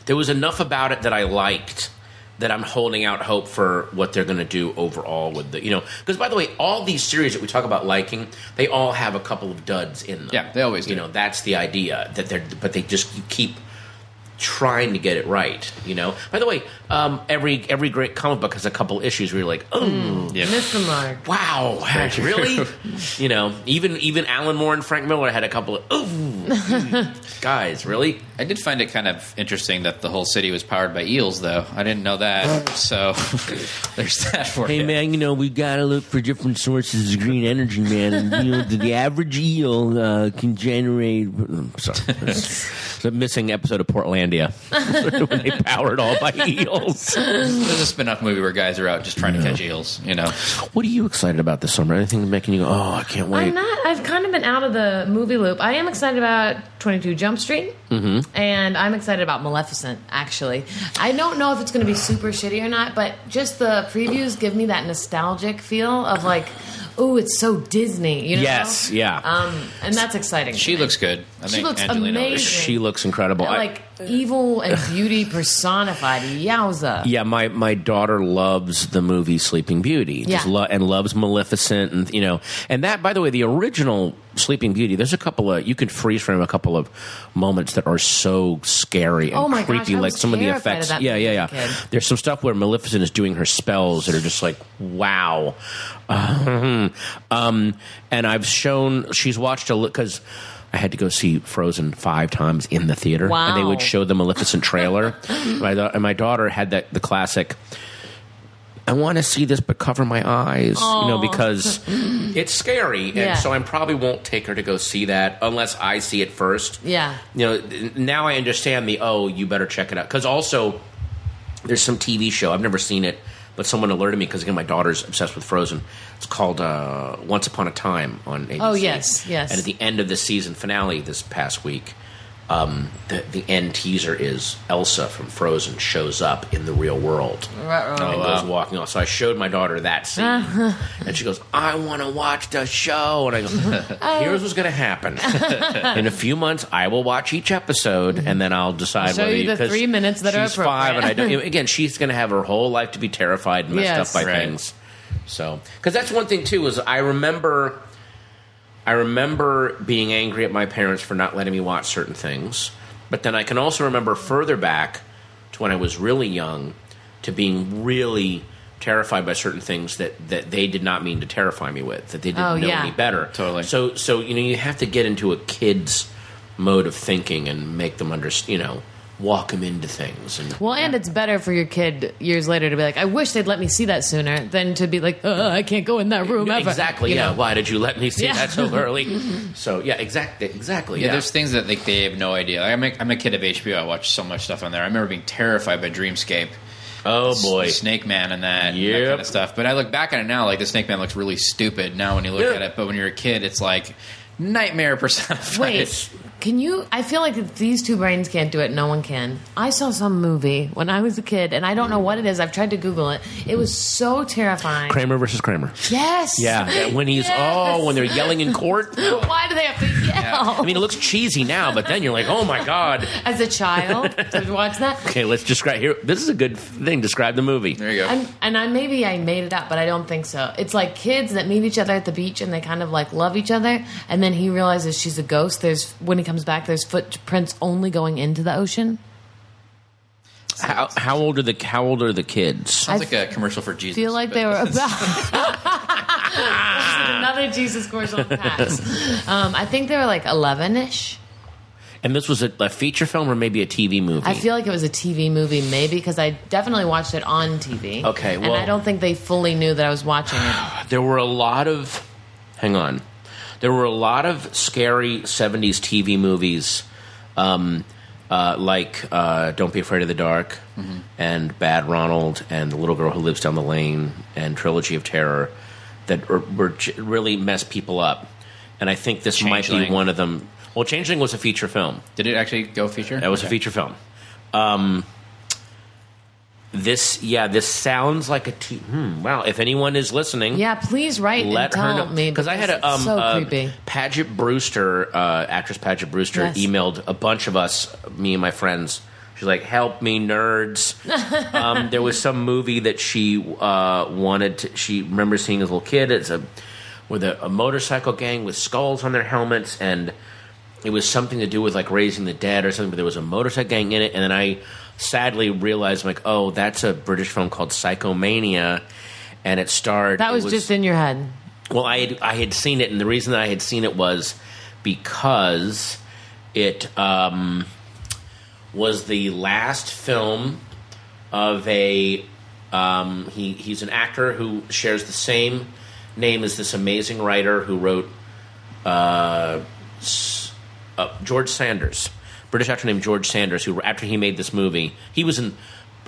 S5: there was enough about it that I liked that I'm holding out hope for what they're going to do overall with the you know because by the way all these series that we talk about liking they all have a couple of duds in them
S3: Yeah, they always
S5: you
S3: do.
S5: know that's the idea that they're but they just you keep trying to get it right you know by the way um, every every great comic book has a couple issues where you're like oh
S3: Yeah.
S4: Mr. Mark.
S5: wow really you know even even Alan Moore and Frank Miller had a couple of oh guys really
S3: I did find it kind of interesting that the whole city was powered by eels, though. I didn't know that. So there's that for
S5: Hey
S3: you.
S5: man, you know we gotta look for different sources of green energy, man. And you know the, the average eel uh, can generate. I'm sorry, it's a missing episode of Portlandia when they powered all by eels.
S3: There's a spin-off movie where guys are out just trying to catch eels. You know,
S5: What are you excited about this summer? Anything making you go, oh, I can't wait?
S4: I'm not. I've kind of been out of the movie loop. I am excited about 22 Jump Street, mm-hmm. and I'm excited about Maleficent. Actually, I don't know if it's going to be super shitty or not, but just the previews give me that nostalgic feel of like, oh, it's so Disney. You know?
S5: Yes, yeah.
S4: Um, and that's exciting.
S3: she looks good. I
S4: She
S3: think
S4: looks
S3: Angelina
S4: amazing.
S5: she looks incredible. I-
S4: like evil and beauty personified. Yowza.
S5: Yeah, my, my daughter loves the movie Sleeping Beauty, Just
S4: Yeah.
S5: lo- and loves Maleficent, and you know, and that by the way, the original Sleeping Beauty. There's a couple of you can freeze frame a couple of moments that are so scary and
S4: Oh my
S5: creepy,
S4: I
S5: like some of the
S4: terrified of
S5: effects.
S4: that
S5: yeah, yeah, yeah.
S4: kid.
S5: There's some stuff where Maleficent is doing her spells that are just like wow. um, and I've shown she's watched a because. I had to go see Frozen five times in the theater, and they would show the Maleficent trailer. my, and my daughter had that the classic I want to see this, but cover my eyes, you know, because it's scary, and
S4: Yeah.
S5: so I probably won't take her to go see that unless I see it first.
S4: Yeah.
S5: you know, now I understand the oh, you better check it out because also there's some TV show I've never seen it, but someone alerted me because again my daughter's obsessed with Frozen. It's called uh, Once Upon a Time on ABC.
S4: Oh, yes, yes.
S5: And at the end of the season finale this past week, um, the the end teaser is Elsa from Frozen shows up in the real world right, right. and goes walking off. So I showed my daughter that scene, and she goes, "I want to watch the show." And I go, "Here's what's going to happen. in a few months, I will watch each episode, and then I'll decide
S4: I'll show
S5: whether
S4: you the three minutes that are
S5: she's five, and I don't. Again, she's going to have her whole life to be terrified and messed
S4: Yes.
S5: up by
S3: Right.
S5: things. So, because that's one thing too is I remember, I remember being angry at my parents for not letting me watch certain things, but then I can also remember further back to when I was really young to being really terrified by certain things that that they did not mean to terrify me with that they didn't
S4: Oh,
S5: know
S4: yeah.
S5: any better
S3: Totally.
S5: so so you know you have to get into a kid's mode of thinking and make them understand you know walk them into things and
S4: Well, and it's better for your kid years later to be like, I wish they'd let me see that sooner than to be like, uh, I can't go in that room ever.
S5: Exactly.
S4: You
S5: Yeah.
S4: know?
S5: Why did you let me see
S4: Yeah.
S5: that so early? so yeah. Exactly. Exactly.
S3: Yeah,
S5: Yeah.
S3: there's things that like they have no idea. Like, I'm, a, I'm a kid of HBO. I watch so much stuff on there. I remember being terrified by Dreamscape.
S5: oh boy.
S3: Snake Man and that, that kind of stuff. But I look back at it now, like the Snake Man looks really stupid now when you look
S5: Yeah.
S3: at it. But when you're a kid, it's like nightmare personified.
S4: Wait, can you? I feel like if these two brains can't do it, no one can. I saw some movie when I was a kid, and I don't know what it is. I've tried to Google it. It was so terrifying.
S5: Kramer versus Kramer.
S4: Yes.
S5: Yeah. yeah, When he's
S4: Yes.
S5: oh when they're yelling in court.
S4: Why do they have to yell?
S5: I mean, it looks cheesy now, but then you're like, oh my god.
S4: As a child, to watch that.
S5: Okay, let's describe here. This is a good thing. Describe the movie.
S3: there you go.
S4: And, and I maybe I made it up, but I don't think so. It's like kids that meet each other at the beach and they kind of like love each other, and then he realizes she's a ghost. There's when he comes back, there's footprints only going into the ocean.
S5: How, how old are the How old are the kids?
S3: Sounds
S4: I
S3: like a commercial for Jesus.
S4: Feel like
S3: but-
S4: they were about another Jesus commercial pass. Um, I think they were like eleven ish.
S5: And this was a, a feature film or maybe a TV movie.
S4: I feel like it was a TV movie, maybe because I definitely watched it on TV.
S5: Okay,
S4: and I don't think they fully knew that I was watching it.
S5: there were a lot of hang on there were a lot of scary 70s tv movies um, uh, like uh, don't be afraid of the dark and bad ronald and the little girl who lives down the lane and trilogy of terror that were, were really messed people up. And i think this might be one of them. Well changeling was a feature film.
S3: Did it actually go feature?
S5: that was a feature film. Um, this, yeah, this sounds like a. T- hmm, wow, if anyone is listening,
S4: Yeah, please write
S5: let her
S4: tell
S5: know
S4: me
S5: because I had a um,
S4: so
S5: uh. Paget Brewster, uh, actress Paget Brewster,
S4: Yes.
S5: emailed a bunch of us, me and my friends. She's like, "Help me, nerds!" um, there was some movie that she uh, wanted. To, she remembers seeing as a little kid. It's a with a, a motorcycle gang with skulls on their helmets, and it was something to do with like raising the dead or something. But there was a motorcycle gang in it, and then I sadly realized, like, oh, that's a British film called Psychomania, and it starred.
S4: That
S5: it
S4: was, just in your head.
S5: well, I had, I had seen it, and the reason that I had seen it was because it um, was the last film of a. Um, he he's an actor who shares the same name as this amazing writer who wrote uh, uh, George Sanders, British actor named George Sanders, who after he made this movie, he was in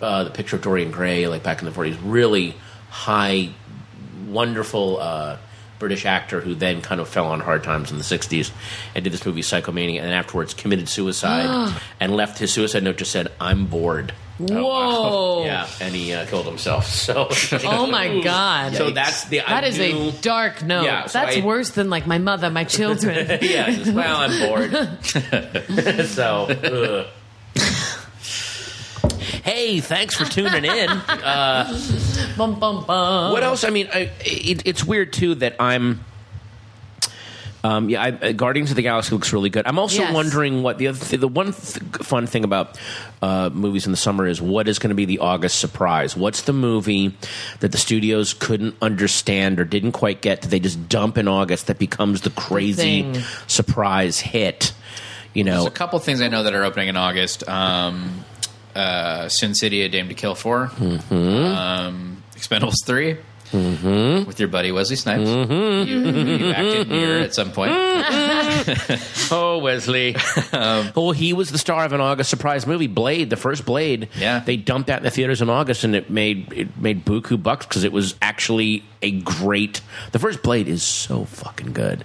S5: uh, the Picture of Dorian Gray, like back in the forties. Really high, wonderful uh, British actor who then kind of fell on hard times in the '60s and did this movie Psychomania, and then afterwards committed suicide and left his suicide note just said, "I'm bored."
S4: Whoa!
S5: Yeah, and he uh, killed himself. So,
S4: Oh my god!
S5: So that's the I
S4: that is a dark note.
S5: Yeah, so
S4: that's
S5: I-
S4: worse than like my mother, my children.
S5: yeah, just, well, I'm bored. so, ugh. Hey, thanks for tuning in.
S4: bum bum bum.
S5: What else? I mean, I, it, it's weird too that I'm. Um, yeah, I, uh, Guardians of the Galaxy looks really good. I'm also
S4: Yes.
S5: wondering what the other th- the one th- fun thing about uh, movies in the summer is what is going to be the August surprise. What's the movie that the studios couldn't understand or didn't quite get? That they just dump in August that becomes the crazy
S4: Thing.
S5: surprise hit. You know,
S3: There's a couple things I know that are opening in August. Um, uh, Sin City: A Dame to Kill For.
S5: Mm-hmm.
S3: Um, Expendables 3 mm-hmm. with your buddy Wesley Snipes. Mm-hmm. You, you acted near at some point.
S5: Oh, Wesley.
S3: Um,
S5: well, he was the star of an August surprise movie, Blade, the first Blade.
S3: Yeah.
S5: They dumped that in the theaters in August, and it made it made buku bucks because it was actually a great. The first Blade is so fucking good.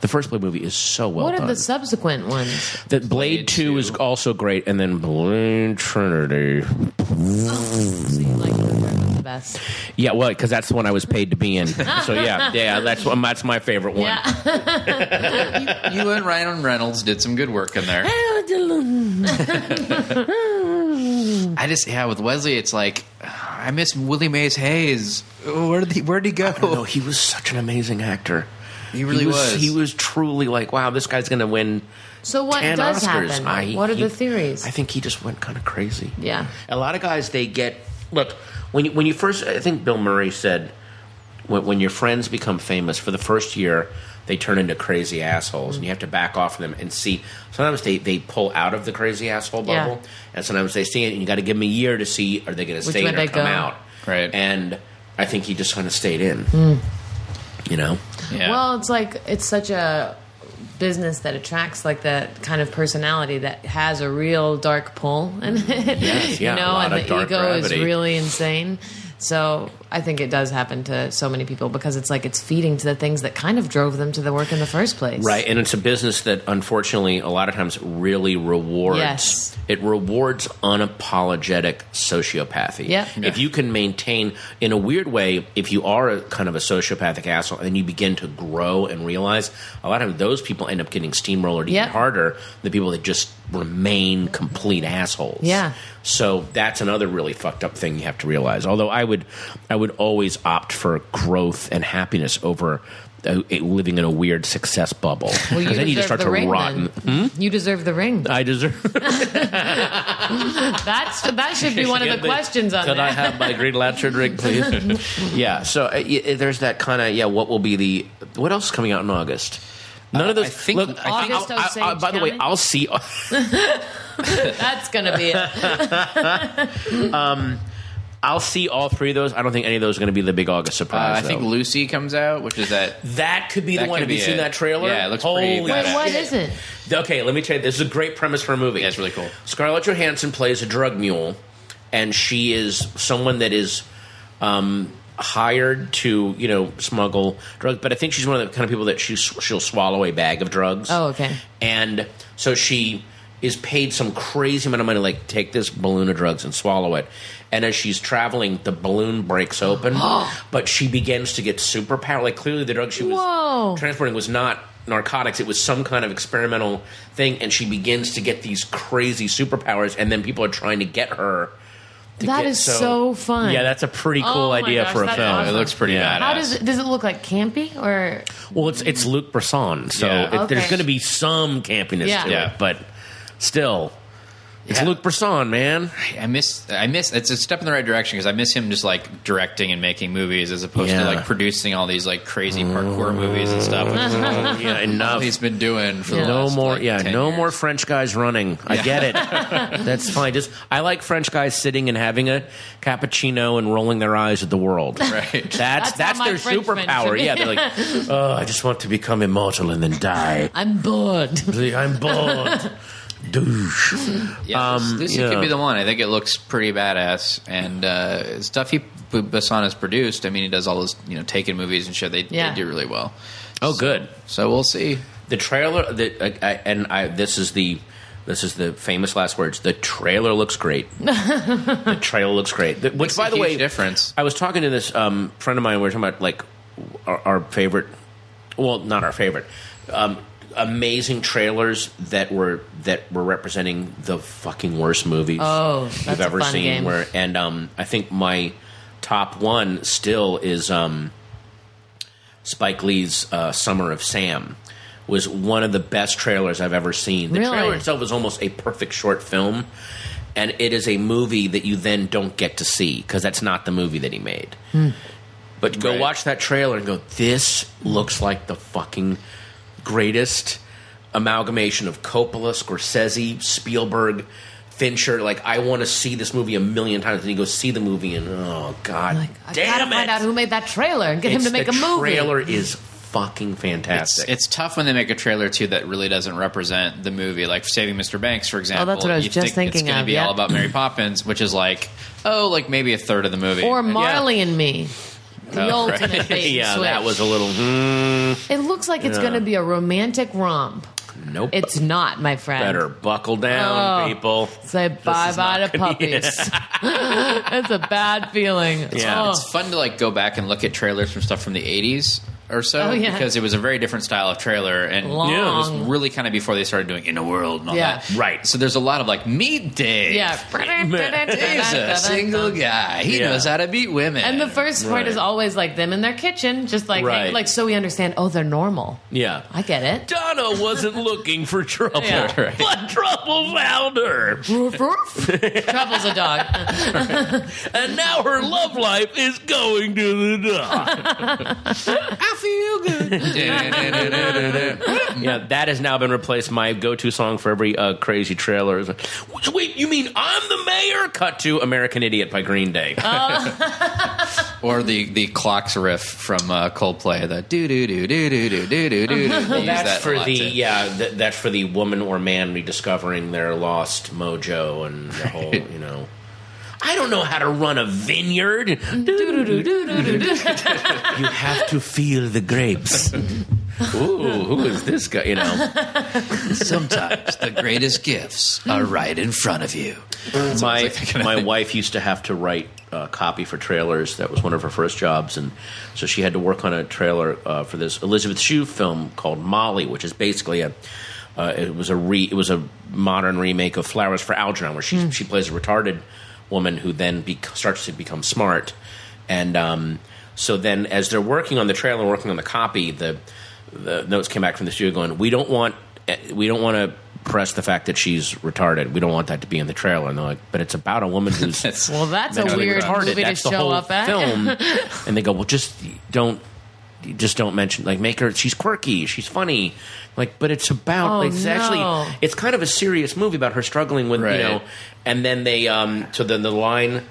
S5: The first Blade movie is so well
S4: what are
S5: done.
S4: the subsequent ones?
S5: that Blade,
S3: Blade
S5: 2
S3: 2.
S5: is also great, and then Blade Trinity.
S4: Like the best?
S5: Yeah, well, because that's the one I was paid to be in. So yeah, yeah, that's one, that's my favorite one.
S4: Yeah.
S3: you and Ryan Reynolds did some good work in there. I just yeah, with Wesley, it's like I miss Willie Mays Hayes. Where did he Where did he go?
S5: No, he was such an amazing actor.
S3: He really was.
S5: He was truly like, wow, this guy's going to win.
S4: So what
S5: 10
S4: does
S5: Oscars.
S4: happen?
S5: I-
S4: what are
S5: he-
S4: the theories?
S5: I think he just went kind of crazy.
S4: yeah.
S5: A lot of guys, they get look when you, when you first. I think Bill Murray said when, when your friends become famous for the first year, they turn into crazy assholes, and you have to back off them and see. Sometimes they they pull out of the crazy asshole
S4: Yeah.
S5: bubble, and sometimes they stay in. And you got to give them a year to see are they going to stay
S4: way
S5: in or come
S4: go.
S5: out.
S3: Right.
S5: And I think he just kind of stayed in. Hmm. You know.
S3: Yeah.
S4: Well, it's like it's such a business that attracts like that kind of personality that has a real dark pull in it.
S5: Yes, yeah,
S4: you know, and the ego
S5: gravity.
S4: is really insane. So I think it does happen to so many people because it's like it's feeding to the things that kind of drove them to the work in the first place.
S5: Right, and it's a business that unfortunately a lot of times really rewards.
S4: Yes.
S5: It rewards unapologetic sociopathy.
S4: Yep.
S5: If you can maintain, in a weird way, if you are a kind of a sociopathic asshole and you begin to grow and realize, a lot of those people end up getting steamrolled even harder than people that just remain complete assholes.
S4: Yeah.
S5: So that's another really fucked up thing you have to realize. Although I would, I would always opt for growth and happiness over uh, living in a weird success bubble.
S4: Well, you
S5: Because then you just start to
S4: ring.
S5: rot.
S4: then. You deserve the ring.
S5: I deserve.
S4: That's that should be one of the questions on
S5: Could
S4: there.
S5: I have my green lantern ring, please? yeah. So uh, y- there's that kind of yeah. What will be the? What else is coming out in August? None of those.
S3: I think-
S5: look,
S3: I think-
S4: August
S5: I'll- I- I-
S4: Osage
S5: by the way, I'll see.
S4: That's gonna be it.
S5: I'll see all three of those. I don't think any of those are going to be the big August
S3: Uh,
S5: surprise.
S3: I think. Lucy comes out, which is that.
S5: that could be
S3: That
S5: the one.
S3: could
S5: Have you
S3: be
S5: seen that trailer?
S3: Yeah, it looks
S5: Holy
S3: pretty
S4: Wait,
S3: badass.
S4: what
S5: shit.
S4: is it?
S5: Okay, let me tell you. This is a great premise for a movie.
S3: Yeah, it's really cool.
S5: Scarlett Johansson plays a drug mule, and she is someone that is um, hired to you know smuggle drugs. But I think she's one of the kind of people that she she'll swallow a bag of drugs.
S4: Oh, okay.
S5: And so she is paid some crazy amount of money, like take this balloon of drugs and swallow it. And as she's traveling, the balloon breaks open, oh. but she begins to get superpower. Like clearly, the drug she was
S4: Whoa.
S5: transporting was not narcotics; it was some kind of experimental thing. And she begins to get these crazy superpowers, and then people are trying to get her. To
S4: That
S5: get,
S4: is so fun.
S5: Yeah, that's a pretty
S4: Oh
S5: cool
S4: my
S5: idea
S4: gosh,
S5: for a
S4: that's
S5: film.
S4: awesome.
S3: It looks pretty
S5: Yeah.
S3: badass.
S4: How does it? Does it look like campy or?
S5: Well, it's it's Luc Besson, so
S3: Yeah.
S5: it, there's
S4: Okay.
S5: going to be some campiness
S4: Yeah.
S5: to
S3: Yeah.
S5: it, but still, it's
S3: Yeah.
S5: Luc Besson, man.
S3: I miss. I miss. It's a step in the right direction because I miss him just like directing and making movies as opposed
S5: Yeah.
S3: to like producing all these like crazy parkour movies and stuff. Which is
S5: yeah, enough.
S3: he's been doing for
S4: Yeah.
S3: the
S5: No
S3: last,
S5: more,
S3: like,
S5: yeah,
S3: 10
S5: no
S3: years.
S5: more French guys running. I get it. That's fine. Just I like French guys sitting and having a cappuccino and rolling their eyes at the world.
S3: Right.
S5: That's
S4: That's
S5: that's, their
S4: Frenchmen
S5: superpower. Yeah, they're like, oh, I just want to become immortal and then die.
S4: I'm bored.
S5: I'm bored. Douche.
S3: Yeah,
S5: Um,
S3: Lucy
S5: yeah.
S3: could be the one. I think it looks pretty badass and uh, stuff he B- Besson has produced. I mean, he does all those you know Taken movies and shit. They,
S4: Yeah.
S3: they do really well.
S5: Oh, good.
S3: So we'll see.
S5: The trailer, the, I, I, and I, this is the this is the famous last words. The trailer looks great. the trailer looks great. The- which,
S3: Makes
S5: by
S3: a
S5: the
S3: huge
S5: way,
S3: difference.
S5: I was talking to this um, friend of mine. We were talking about like our, our favorite. Well, not our favorite. Um, amazing trailers that were that were representing the fucking worst movies
S4: Oh,
S5: you've
S4: that's a
S5: ever
S4: fun
S5: seen.
S4: game.
S5: Where and um, I think my top one still is. Um, Spike Lee's uh, Summer of Sam was one of the best trailers I've ever seen. The
S4: Really?
S5: trailer itself is almost a perfect short film, and it is a movie that you then don't get to see because that's not the movie that he made. But go
S3: Right.
S5: watch that trailer and go, this looks like the fucking greatest amalgamation of Coppola, Scorsese, Spielberg Fincher, like I want to see this movie a million times, and you go see the movie, and oh god,
S4: Like, I
S5: damn
S4: gotta
S5: it!
S4: find out who made that trailer and get him to make a movie.
S5: Trailer is fucking fantastic.
S3: it's tough when they make a trailer too that really doesn't represent the movie, like Saving Mr. Banks, for example.
S4: Oh, that's what I was
S3: You
S4: just
S3: think
S4: thinking
S3: It's going to be
S4: yeah.
S3: all about Mary Poppins, which is like, oh, like maybe a third of the movie.
S4: Or
S3: And-
S4: Marley and Me. The
S3: Oh,
S4: ultimate
S3: right.
S4: bait
S5: yeah,
S4: switch.
S5: that was a little. Mm,
S4: It looks like it's going to be a romantic romp.
S5: nope.
S4: It's not, my friend.
S5: better buckle down,
S4: Oh.
S5: people.
S4: Say bye
S5: is
S4: bye to
S5: gonna-
S4: puppies. it's a bad feeling.
S5: Yeah.
S4: Oh.
S3: It's fun to like go back and look at trailers from stuff from the 80s or so
S4: Oh, yeah.
S3: because it was a very different style of trailer and
S4: Long.
S3: it was really kind of before they started doing in a world and all
S4: Yeah.
S3: that.
S5: Right.
S3: So there's a lot of like meet Dave.
S4: Yeah.
S3: He's a single guy. He
S5: Yeah.
S3: knows how to beat women.
S4: And the first part
S5: Right.
S4: is always like them in their kitchen, just like
S5: Right.
S4: like so we understand. Oh, they're normal.
S5: Yeah.
S4: I get it.
S5: Donna wasn't looking for trouble,
S4: Yeah.
S3: Right.
S5: but trouble found her.
S4: Roof, roof. Trouble's a dog.
S5: And now her love life is going to the dog.
S3: I feel good.
S5: yeah, that has now been replaced. My go-to song for every uh, crazy trailer is, "Wait, "Wait, you mean I'm the mayor?" Cut to "American Idiot" by Green Day.
S3: or the the clocks riff from uh, Coldplay. The do do do do do do do do do.
S5: that's for the yeah. Th- that's for the woman or man rediscovering their lost mojo and the whole you know. I don't know how to run a vineyard. you have to feel the grapes. Ooh, who is this guy? You know,
S3: Sometimes the greatest gifts are right in front of you.
S5: my
S3: like that kind of
S5: my wife used to have to write uh, copy for trailers. That was one of her first jobs, and so she had to work on a trailer uh, for this Elizabeth Shue film called Molly, which is basically a uh, it was a re it was a modern remake of Flowers for Algernon, where she she plays a retarded woman who then bec starts to become smart, and um, so then as they're working on the trailer, and working on the copy, the the notes came back from the studio going, we don't want eh, we don't want to press the fact that she's retarded. We don't want that to be in the trailer. And they're like, but it's about a woman who's
S3: That's-
S4: Well, that's a weird
S5: retarded.
S4: movie to
S5: That's the
S4: show
S5: whole
S4: up at.
S5: film. and they go, well, just don't. Just don't mention like make her. She's quirky. She's funny. Like, but it's about.
S4: Oh,
S5: it's
S4: no.
S5: actually. It's kind of a serious movie about her struggling with
S3: Right.
S5: you know. And then they um. So then the line.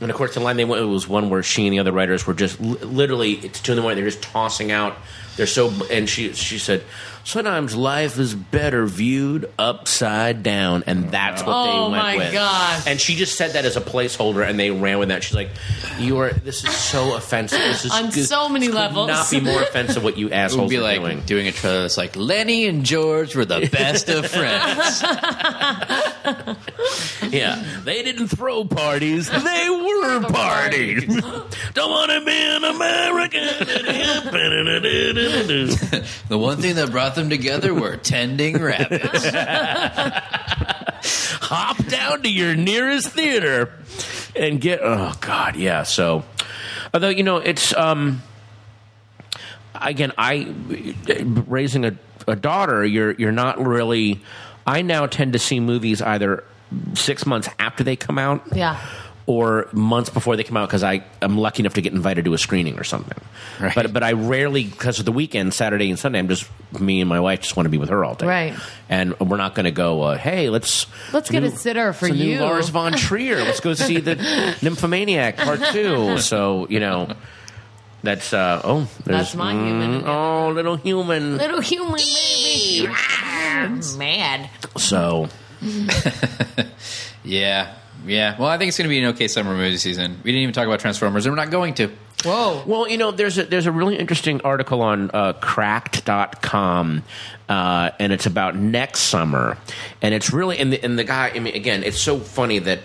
S5: And of course, the line they went it was one where she and the other writers were just li- literally it's two in the morning. They're just tossing out. They're so and she she said sometimes life is better viewed upside down, and that's what they
S4: Oh,
S5: went
S4: my
S5: with.
S4: gosh.
S5: And she just said that as a placeholder, and they ran with that. She's like, "You are this is so offensive. This is
S4: On
S5: this
S4: so many
S5: could
S4: levels."
S5: Not be more offensive what you
S3: It
S5: assholes
S3: would be
S5: are
S3: like
S5: doing."
S3: doing a trailer that's like Lenny and George were the best of friends.
S5: Yeah, they didn't throw parties; they were parties. Don't want to be an American.
S3: the one thing that brought them together were tending rabbits.
S5: Hop down to your nearest theater and get. Oh God, yeah. So, although you know, it's um. Again, I raising a, a daughter. You're you're not really. I now tend to see movies either six months after they come out.
S4: Yeah.
S5: Or months before they come out because I am lucky enough to get invited to a screening or something.
S3: Right.
S5: But but I rarely because of the weekend, Saturday and Sunday, I'm just me and my wife just want to be with her all day.
S4: Right.
S5: And we're not going to go. Uh, hey, let's
S4: Let's get a sitter for
S5: it's a new
S4: you.
S5: Lars von Trier. let's go see the Nymphomaniac Part Two. So you know. That's uh oh there's
S4: That's my human.
S5: oh little human
S4: Little human baby. Mad.
S5: so
S3: yeah, yeah. Well, I think it's going to be an okay summer movie season. We didn't even talk about Transformers, and we're not going to.
S4: Whoa.
S5: Well, you know, there's a there's a really interesting article on uh, cracked.com uh, and it's about next summer. And it's really and the, and the guy I mean again, it's so funny that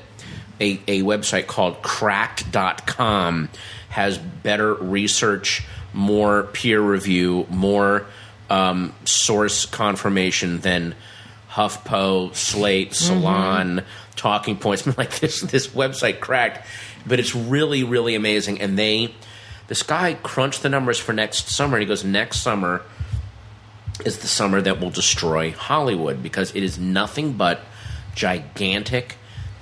S5: a, a website called cracked.com has better research, more peer review, more um, source confirmation than HuffPo, Slate, Salon, Talking Points. like this this website cracked, but it's really really amazing. And they this guy crunched the numbers for next summer. And he goes next summer is the summer that will destroy Hollywood because it is nothing but gigantic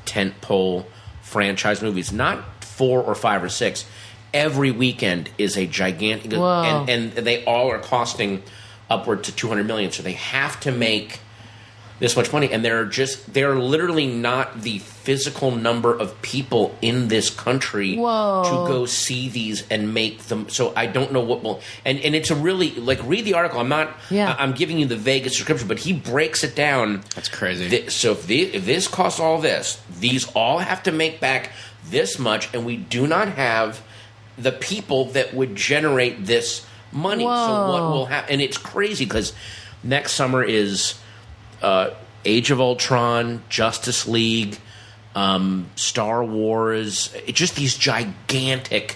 S5: tentpole franchise movies, not four or five or six. Every weekend is a gigantic, and, and they all are costing upward to two hundred million. So they have to make this much money, and there are just there are literally not the physical number of people in this country
S4: Whoa.
S5: to go see these and make them. So I don't know what will and and it's a really like read the article. I'm not.
S4: Yeah.
S5: I- I'm giving you the vaguest description, but he breaks it down.
S3: That's crazy.
S5: Thi- so if, the, if this costs all this, these all have to make back this much, and we do not have the people that would generate this money. So what will happen? And it's crazy because next summer is uh, Age of Ultron, Justice League, um, Star Wars. It's just these gigantic,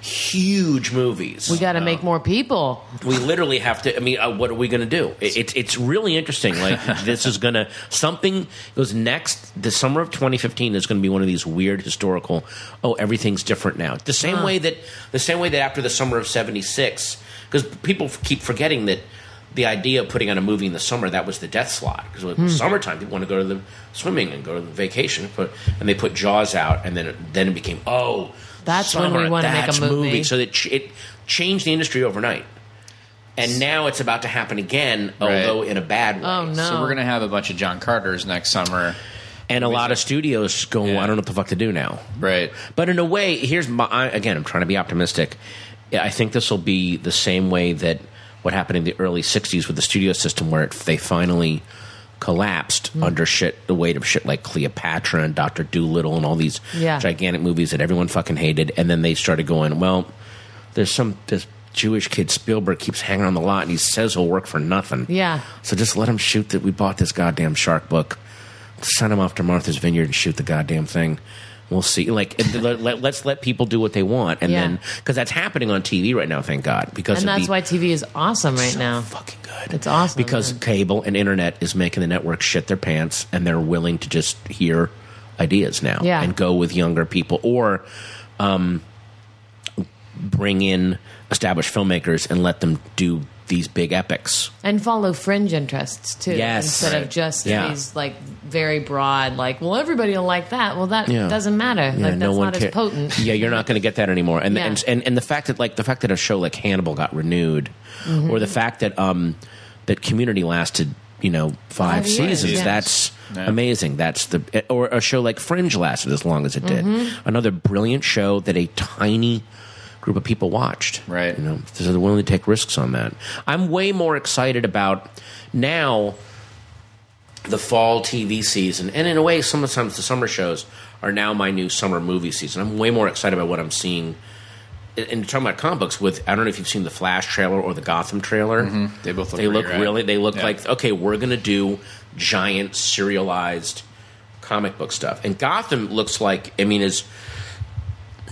S5: huge movies.
S4: We got to
S5: Uh,
S4: make more people.
S5: we literally have to. I mean, uh, what are we going to do? It, it's it's really interesting. Like this is going to something goes next. The summer of 2015 is going to be one of these weird historical. Oh, everything's different now. The same way that the same way that after the summer of '76, because people f- keep forgetting that the idea of putting on a movie in the summer that was the death slot because it was hmm. summertime people want to go to the swimming and go to the vacation put, and they put jaws out and then it, then it became oh
S4: That's when we wanna make a
S5: that's
S4: movie.
S5: so that ch- it changed the industry overnight and now it's about to happen again,
S3: Right.
S5: although in a bad oh, way.
S4: Oh no!
S3: So we're gonna have a bunch of John Carters next summer,
S5: And a lot of studios go,
S3: Yeah.
S5: I don't know what the fuck to do now.
S3: right?
S5: But in a way, here's my I, again. I'm trying to be optimistic. I think this will be the same way that what happened in the early '60s with the studio system, where it, they finally collapsed
S4: Hmm.
S5: under shit, the weight of shit like Cleopatra and Doctor Dolittle and all these
S4: Yeah.
S5: gigantic movies that everyone fucking hated, and then they started going, well, there's some this Jewish kid Spielberg keeps hanging on the lot, and he says he'll work for nothing.
S4: Yeah.
S5: So just let him shoot that. We bought this goddamn shark book. Send him off to Martha's Vineyard and shoot the goddamn thing. We'll see. Like, let, let, let's let people do what they want, and
S4: Yeah.
S5: then because that's happening on TV right now. Thank God, because
S4: and that's
S5: the,
S4: why TV is awesome right
S5: so
S4: now.
S5: fucking good.
S4: It's awesome,
S5: because
S4: man.
S5: cable and internet is making the network shit their pants, and they're willing to just hear ideas now
S4: Yeah.
S5: and go with younger people or um, bring in established filmmakers and let them do these big epics.
S4: And follow fringe interests too,
S5: Yes.
S4: instead of just
S5: Yeah.
S4: these like very broad, like well everybody will like that. Well, that
S5: Yeah.
S4: doesn't matter.
S5: Yeah,
S4: like, that's not
S5: care-
S4: as potent.
S5: Yeah, you're not going to get that anymore. And,
S4: Yeah.
S5: and and and the fact that like the fact that a show like Hannibal got renewed,
S4: Mm-hmm.
S5: or the fact that um that Community lasted you know five,
S4: Five
S5: seasons,
S4: yes.
S5: that's
S3: Yeah.
S5: amazing. That's the or a show like Fringe lasted as long as it did.
S4: Mm-hmm.
S5: Another brilliant show that a tiny group of people watched.
S3: Right.
S5: You know, so they're willing to take risks on that. I'm way more excited about now the fall TV season, and in a way, sometimes the summer shows are now my new summer movie season. I'm way more excited about what I'm seeing. And talking about comic books, with I don't know if you've seen the Flash trailer or the Gotham trailer. Mm-hmm.
S3: They both look
S5: They look really. They look
S3: Yeah.
S5: like okay. We're going to do giant serialized comic book stuff, and Gotham looks like. I mean, as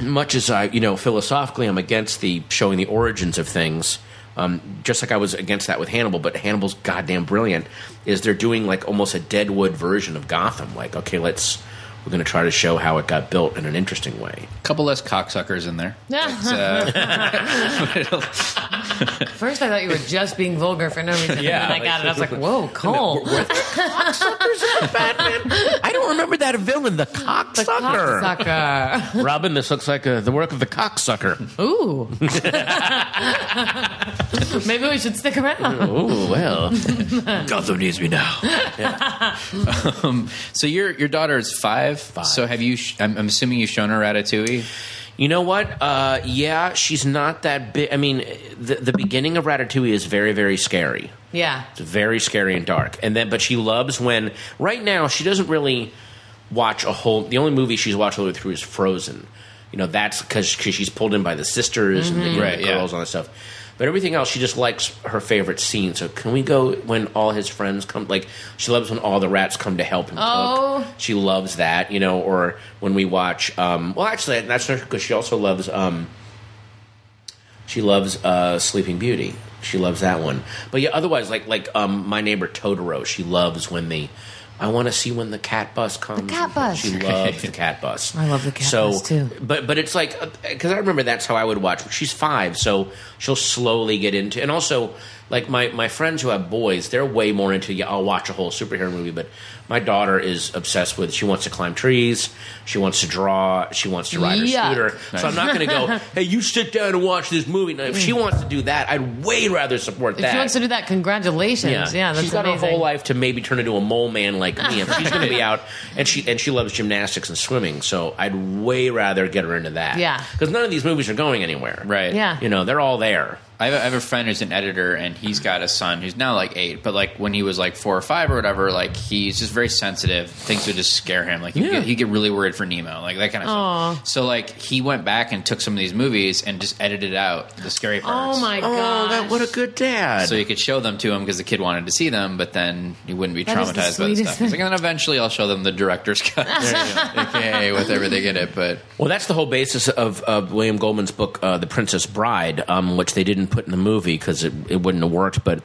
S5: much as I, you know, philosophically, I'm against the showing the origins of things. Um, just like I was against that with Hannibal, but Hannibal's goddamn brilliant. Is they're doing like almost a Deadwood version of Gotham? Like, okay, let's we're going to try to show how it got built in an interesting way.
S3: A couple less cocksuckers in there. But, uh,
S4: First, I thought you were just being vulgar for no reason.
S3: Yeah,
S4: and then I got it. I was like, whoa, Cole.
S5: Cocksuckers for Batman. I don't remember that villain, the cocksucker.
S4: The Cocksucker.
S5: Robin, this looks like uh the work of the cocksucker.
S4: Ooh. Maybe we should stick around.
S5: Oh well,
S3: Gotham needs me now. um, so your your daughter is five. So have you? Sh- I'm, I'm assuming you've shown her Ratatouille.
S5: You know what? Uh, yeah, she's not that big. I mean, the, the beginning of Ratatouille is very, very scary.
S4: Yeah.
S5: It's very scary and dark. And then, but she loves when. Right now, she doesn't really watch a whole. The only movie she's watched all the way through is Frozen. You know, that's because she's pulled in by the sisters and the, you know,
S3: Right,
S5: the
S3: yeah.
S5: girls and all that stuff. But everything else, she just likes her favorite scene. So, can we go when all his friends come? Like, she loves when all the rats come to help him
S4: Oh.
S5: cook. She loves that, you know. Or when we watch. Um, well, actually, that's not because she also loves. Um, she loves uh, Sleeping Beauty. She loves that one. But yeah, otherwise, like like um, my neighbor Totoro, she loves when the. I want to see when the cat bus comes.
S4: The cat bus.
S5: She loves the cat bus.
S4: I love the cat
S5: so,
S4: bus, too.
S5: But but it's like uh, because I remember that's how I would watch. She's five, so she'll slowly get into. And also, like my my friends who have boys, they're way more into. Yeah, I'll watch a whole superhero movie, but my daughter is obsessed with. She wants to climb trees. She wants to draw. She wants to ride her
S4: Yuck.
S5: scooter. So I'm not going to go. Hey, you sit down and watch this movie. Now, if she mm. wants to do that, I'd way rather support
S4: If
S5: that.
S4: she wants to do that, congratulations. Yeah, that's
S5: she's got
S4: amazing.
S5: her whole life to maybe turn into a mole man like me. And she's going to be out, and she and she loves gymnastics and swimming. So I'd way rather get her into that.
S4: Yeah.
S5: because none of these movies are going anywhere.
S3: Right.
S4: Yeah.
S5: You know, they're all there.
S3: I have, a, I have a friend who's an editor, and he's got a son who's now like eight. But like when he was like four or five or whatever, like he's just very sensitive. Things would just scare him. Like he'd,
S5: Yeah.
S3: get, he'd get really worried for Nemo, like that kind of
S4: Aw.
S3: stuff. So like he went back and took some of these movies and just edited out the scary parts.
S4: Oh my
S5: Oh,
S4: god!
S5: that what a good dad.
S3: So you could show them to him because the kid wanted to see them, but then he wouldn't be
S4: That is the
S3: traumatized by the stuff. He's like, and then eventually I'll show them the director's cut, aka with everything in it. But
S5: Well, that's the whole basis of, of William Goldman's book, uh, The Princess Bride, um, which they didn't put in the movie because it, it wouldn't have worked. But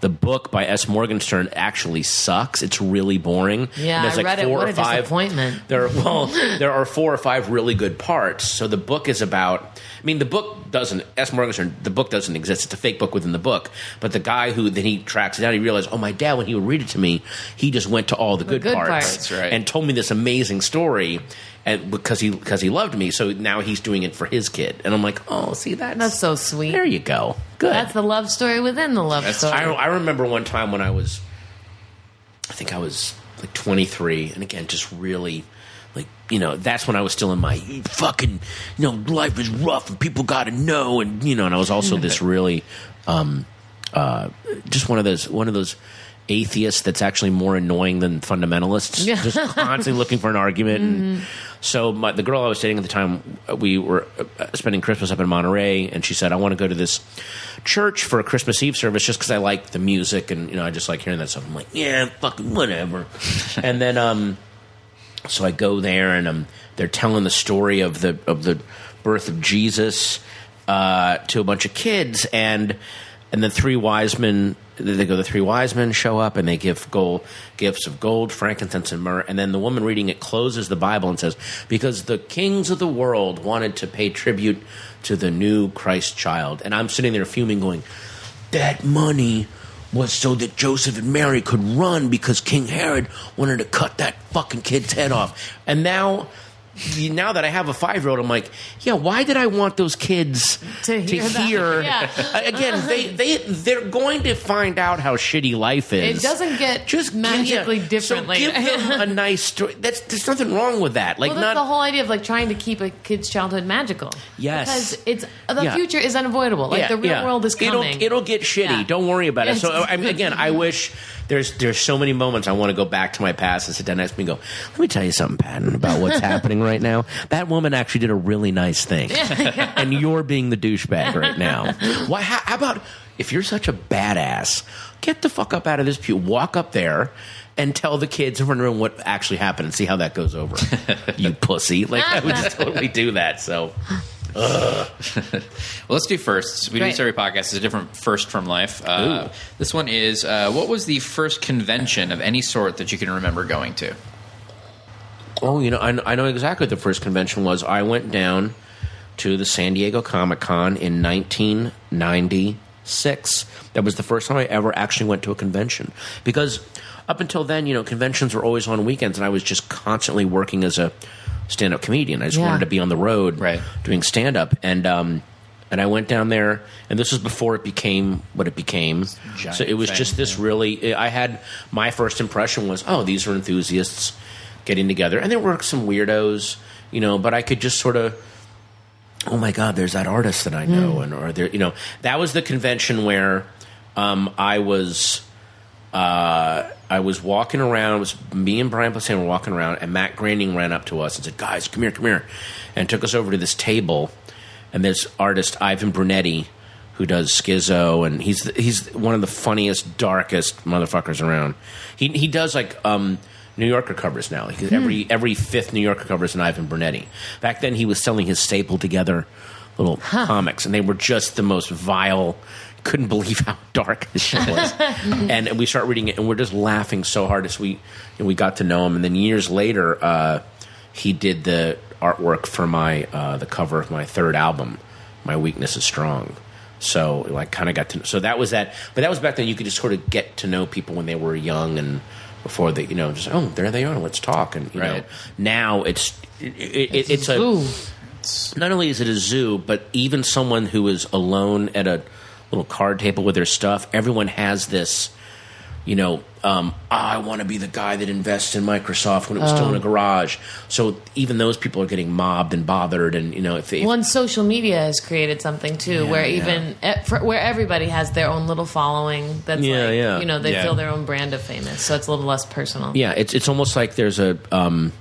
S5: the book by S. Morgenstern actually sucks. It's really boring.
S4: Yeah,
S5: And there's
S4: I read it.
S5: four
S4: What
S5: or
S4: a
S5: five,
S4: disappointment.
S5: There, are, well, there are four or five really good parts. So the book is about. I mean, the book doesn't. S. Morgenstern. The book doesn't exist. It's a fake book within the book. But the guy who then he tracks it down, he realized, oh, my dad, when he would read it to me, he just went to all the, good,
S4: good
S5: parts,
S4: parts.
S3: That's right.
S5: and told me this amazing story. And because he because he loved me, so now he's doing it for his kid, and I'm like, oh, see that
S4: That's so sweet.
S5: there you go, good.
S4: That's the love story within the love
S3: That's-
S4: story.
S5: I, I remember one time when I was, I think I was like 23, and again, just really, like, you know, that's when I was still in my fucking, you know, life is rough and people got to know, and you know, and I was also this really, um, uh, just one of those one of those atheists that's actually more annoying than fundamentalists,
S4: Yeah.
S5: just constantly looking for an argument. And so my, the girl I was dating at the time, we were uh, spending Christmas up in Monterey, and she said, "I want to go to this church for a Christmas Eve service just because I like the music and you know I just like hearing that stuff." I'm like, "Yeah, fucking whatever." and then um, so I go there, and um, they're telling the story of the of the birth of Jesus uh, to a bunch of kids, and and the three wise men. They go. The three wise men show up, and they give gold gifts of gold, frankincense, and myrrh. And then the woman reading it closes the Bible and says, "Because the kings of the world wanted to pay tribute to the new Christ child." And I'm sitting there fuming, going, "That money." was so that Joseph and Mary could run because King Herod wanted to cut that fucking kid's head off. And now, now that I have a five year old, I'm like, yeah, why did I want those kids
S4: To hear that.
S5: hear?
S4: Yeah.
S5: Again, they they they're going to find out how shitty life is.
S4: It doesn't get
S5: just
S4: magically
S5: yeah.
S4: different
S5: So give them a nice story. That's there's nothing wrong with that. Like
S4: well, that's
S5: not
S4: the whole idea of like trying to keep a kid's childhood magical.
S5: Yes.
S4: because it's the
S5: Yeah.
S4: future is unavoidable. Like
S5: Yeah,
S4: the real
S5: yeah.
S4: world is coming.
S5: It'll, it'll get shitty.
S4: Yeah.
S5: Don't worry about it. So I mean, again, I wish there's there's so many moments I want to go back to my past and sit down next to me and go, let me tell you something, Patton, about what's happening right now. That woman actually did a really nice thing, and you're being the douchebag right now. Why? How, how about if you're such a badass, get the fuck up out of this pew, walk up there. And tell the kids in front of the room what actually happened and see how that goes over. you pussy. Like, I would just totally do that. So,
S3: Well, let's do firsts. We
S4: Great.
S3: do every podcast is a different first from life. Uh, this one is uh, what was the first convention of any sort that you can remember going to?
S5: Oh, you know, I, I know exactly what the first convention was. I went down to the San Diego Comic Con in 1996. That was the first time I ever actually went to a convention. Because up until then, you know, conventions were always on weekends, and I was just constantly working as a stand up comedian. I just
S4: Yeah.
S5: wanted to be on the road
S3: Right.
S5: doing stand up. And, um, and I went down there, and this was before it became what it became.
S3: Giant
S5: So it was
S3: thing,
S5: just this really. I had my first impression was, oh, these are enthusiasts getting together, and there were some weirdos, you know. But I could just sort of, oh my god, there's that artist that I know, and or there, you know, that was the convention where um, I was. Uh, I was walking around. It was me and Brian Posehn were walking around, and Matt Groening ran up to us and said, "Guys, come here, come here," and took us over to this table. And this artist Ivan Brunetti, who does Schizo, and he's he's one of the funniest, darkest motherfuckers around. He he does like um, New Yorker covers now. Like every every fifth New Yorker cover is an Ivan Brunetti. Back then, he was selling his stapled together little comics, and they were just the most vile. Couldn't believe how dark this shit was, and, and we start reading it, and we're just laughing so hard as we and we got to know him. And then years later, uh, he did the artwork for my uh, the cover of my third album, My Weakness Is Strong. So like kind of got to so that was that, but that was back then. You could just sort of get to know people when they were young and before they, you know, just oh there they are, let's talk. And you know, now it's it, it, it's a
S4: Ooh.
S5: not only is it a zoo, but even someone who is alone at a little card table with their stuff, everyone has this, you know, um, I want to be the guy that invests in Microsoft when it was still in a garage. So even those people are getting mobbed and bothered, and you know, if they,
S4: Well, and social media has created something too,
S5: Yeah,
S4: where even eh, for, where everybody has their own little following. That's
S5: Yeah,
S4: like,
S5: yeah.
S4: you know, they
S3: Yeah.
S4: feel their own brand of famous, so it's a little less personal.
S5: yeah, it's it's almost like there's a um,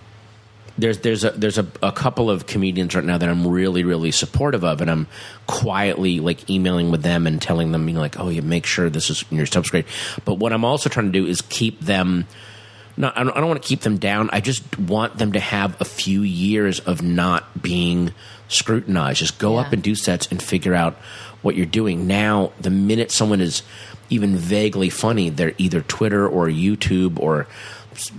S5: there's there's a there's a, a couple of comedians right now that I'm really really supportive of, and I'm quietly like emailing with them and telling them, you know, like, oh, you make sure this is your stuff's great. But what I'm also trying to do is keep them. Not, I don't, I don't want to keep them down. I just want them to have a few years of not being scrutinized. Just go
S4: Yeah.
S5: up and do sets and figure out what you're doing. Now, the minute someone is even vaguely funny, they're either Twitter or YouTube or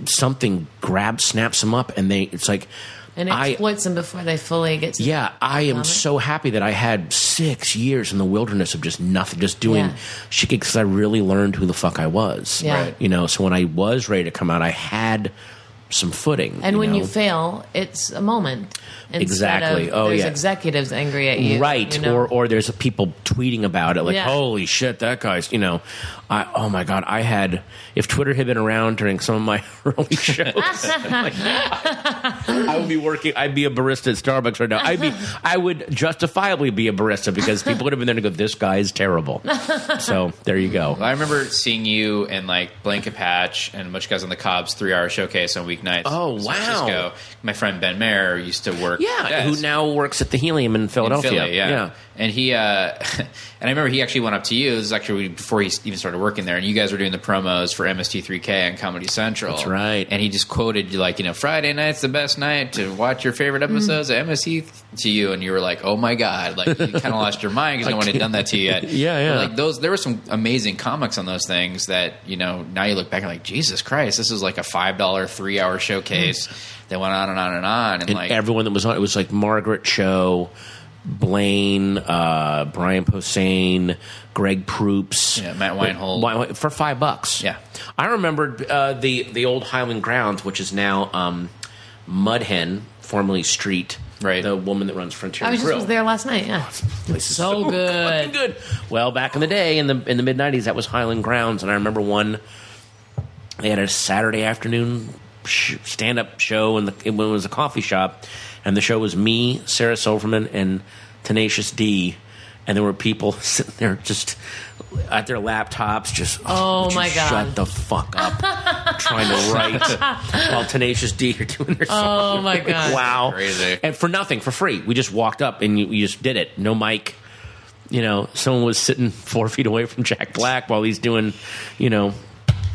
S5: something grabs, snaps them up, and they. It's like
S4: and
S5: I.
S4: exploits them before they fully get. To
S5: Yeah, I am so happy that I had six years in the wilderness of just nothing, just doing
S4: Yeah.
S5: shit because I really learned who the fuck I was.
S4: Yeah. Right.
S5: You know, so when I was ready to come out, I had some footing.
S4: And when
S5: know?
S4: you fail, it's a moment. Instead
S5: Exactly.
S4: Of,
S5: Oh,
S4: there's
S5: yeah.
S4: executives angry at you,
S5: right
S4: you know?
S5: or or there's people tweeting about it like
S4: Yeah.
S5: holy shit that guy's you know I, oh my god i had if twitter had been around during some of my early shows like, i would be working i'd be a barista at starbucks right now i'd be i would justifiably be a barista because people would have been there to go this guy is terrible so there you go
S3: I remember seeing you and like Blaine Capatch and a bunch of guys on the Cobb's three hour showcase on weeknights.
S5: Oh,
S3: in San
S5: wow.
S3: Francisco. My friend Ben Mayer used to work.
S5: Yeah
S3: desk
S5: who now works at the helium in
S3: in
S5: philadelphia
S3: Philly, yeah. And he, uh, and I remember he actually went up to you. This is actually before he even started working there, and you guys were doing the promos for MST3K on Comedy Central.
S5: That's right.
S3: And he just quoted you like, you know, Friday night's the best night to watch your favorite episodes of MST to you, and you were like, oh my god, like you kind of lost your mind because no one had done that to you yet.
S5: Yeah, yeah.
S3: But, like those, there were some amazing comics on those things that you know. Now you look back and like, Jesus Christ, this is like a five dollar three hour showcase that went on and on and on, and,
S5: and
S3: like
S5: everyone that was on it was like Margaret Cho, Blaine, uh, Brian Posehn, Greg Proops,
S3: Yeah, Matt Weinhold.
S5: Wein- for five bucks.
S3: Yeah.
S5: I remembered uh, the the old Highland Grounds, which is now um, Mudhen, formerly Street.
S3: Right.
S5: the woman that runs Frontier
S4: I was just
S5: Grill.
S4: was there last night. Yeah,
S5: Place is
S4: So good.
S5: good. Well, back in the day, in the in the mid '90s, that was Highland Grounds, and I remember one. They had a Saturday afternoon sh- stand-up show, and the, it was a coffee shop, and the show was me, Sarah Silverman, and Tenacious D, and there were people sitting there just at their laptops, just
S4: Oh, oh
S5: would you
S4: my God.
S5: shut the fuck up, trying to write while Tenacious D are doing their song.
S4: Oh, my God.
S5: wow,
S3: Crazy.
S5: and for nothing, for free. We just walked up and you, you just did it. No mic. You know, someone was sitting four feet away from Jack Black while he's doing, you know,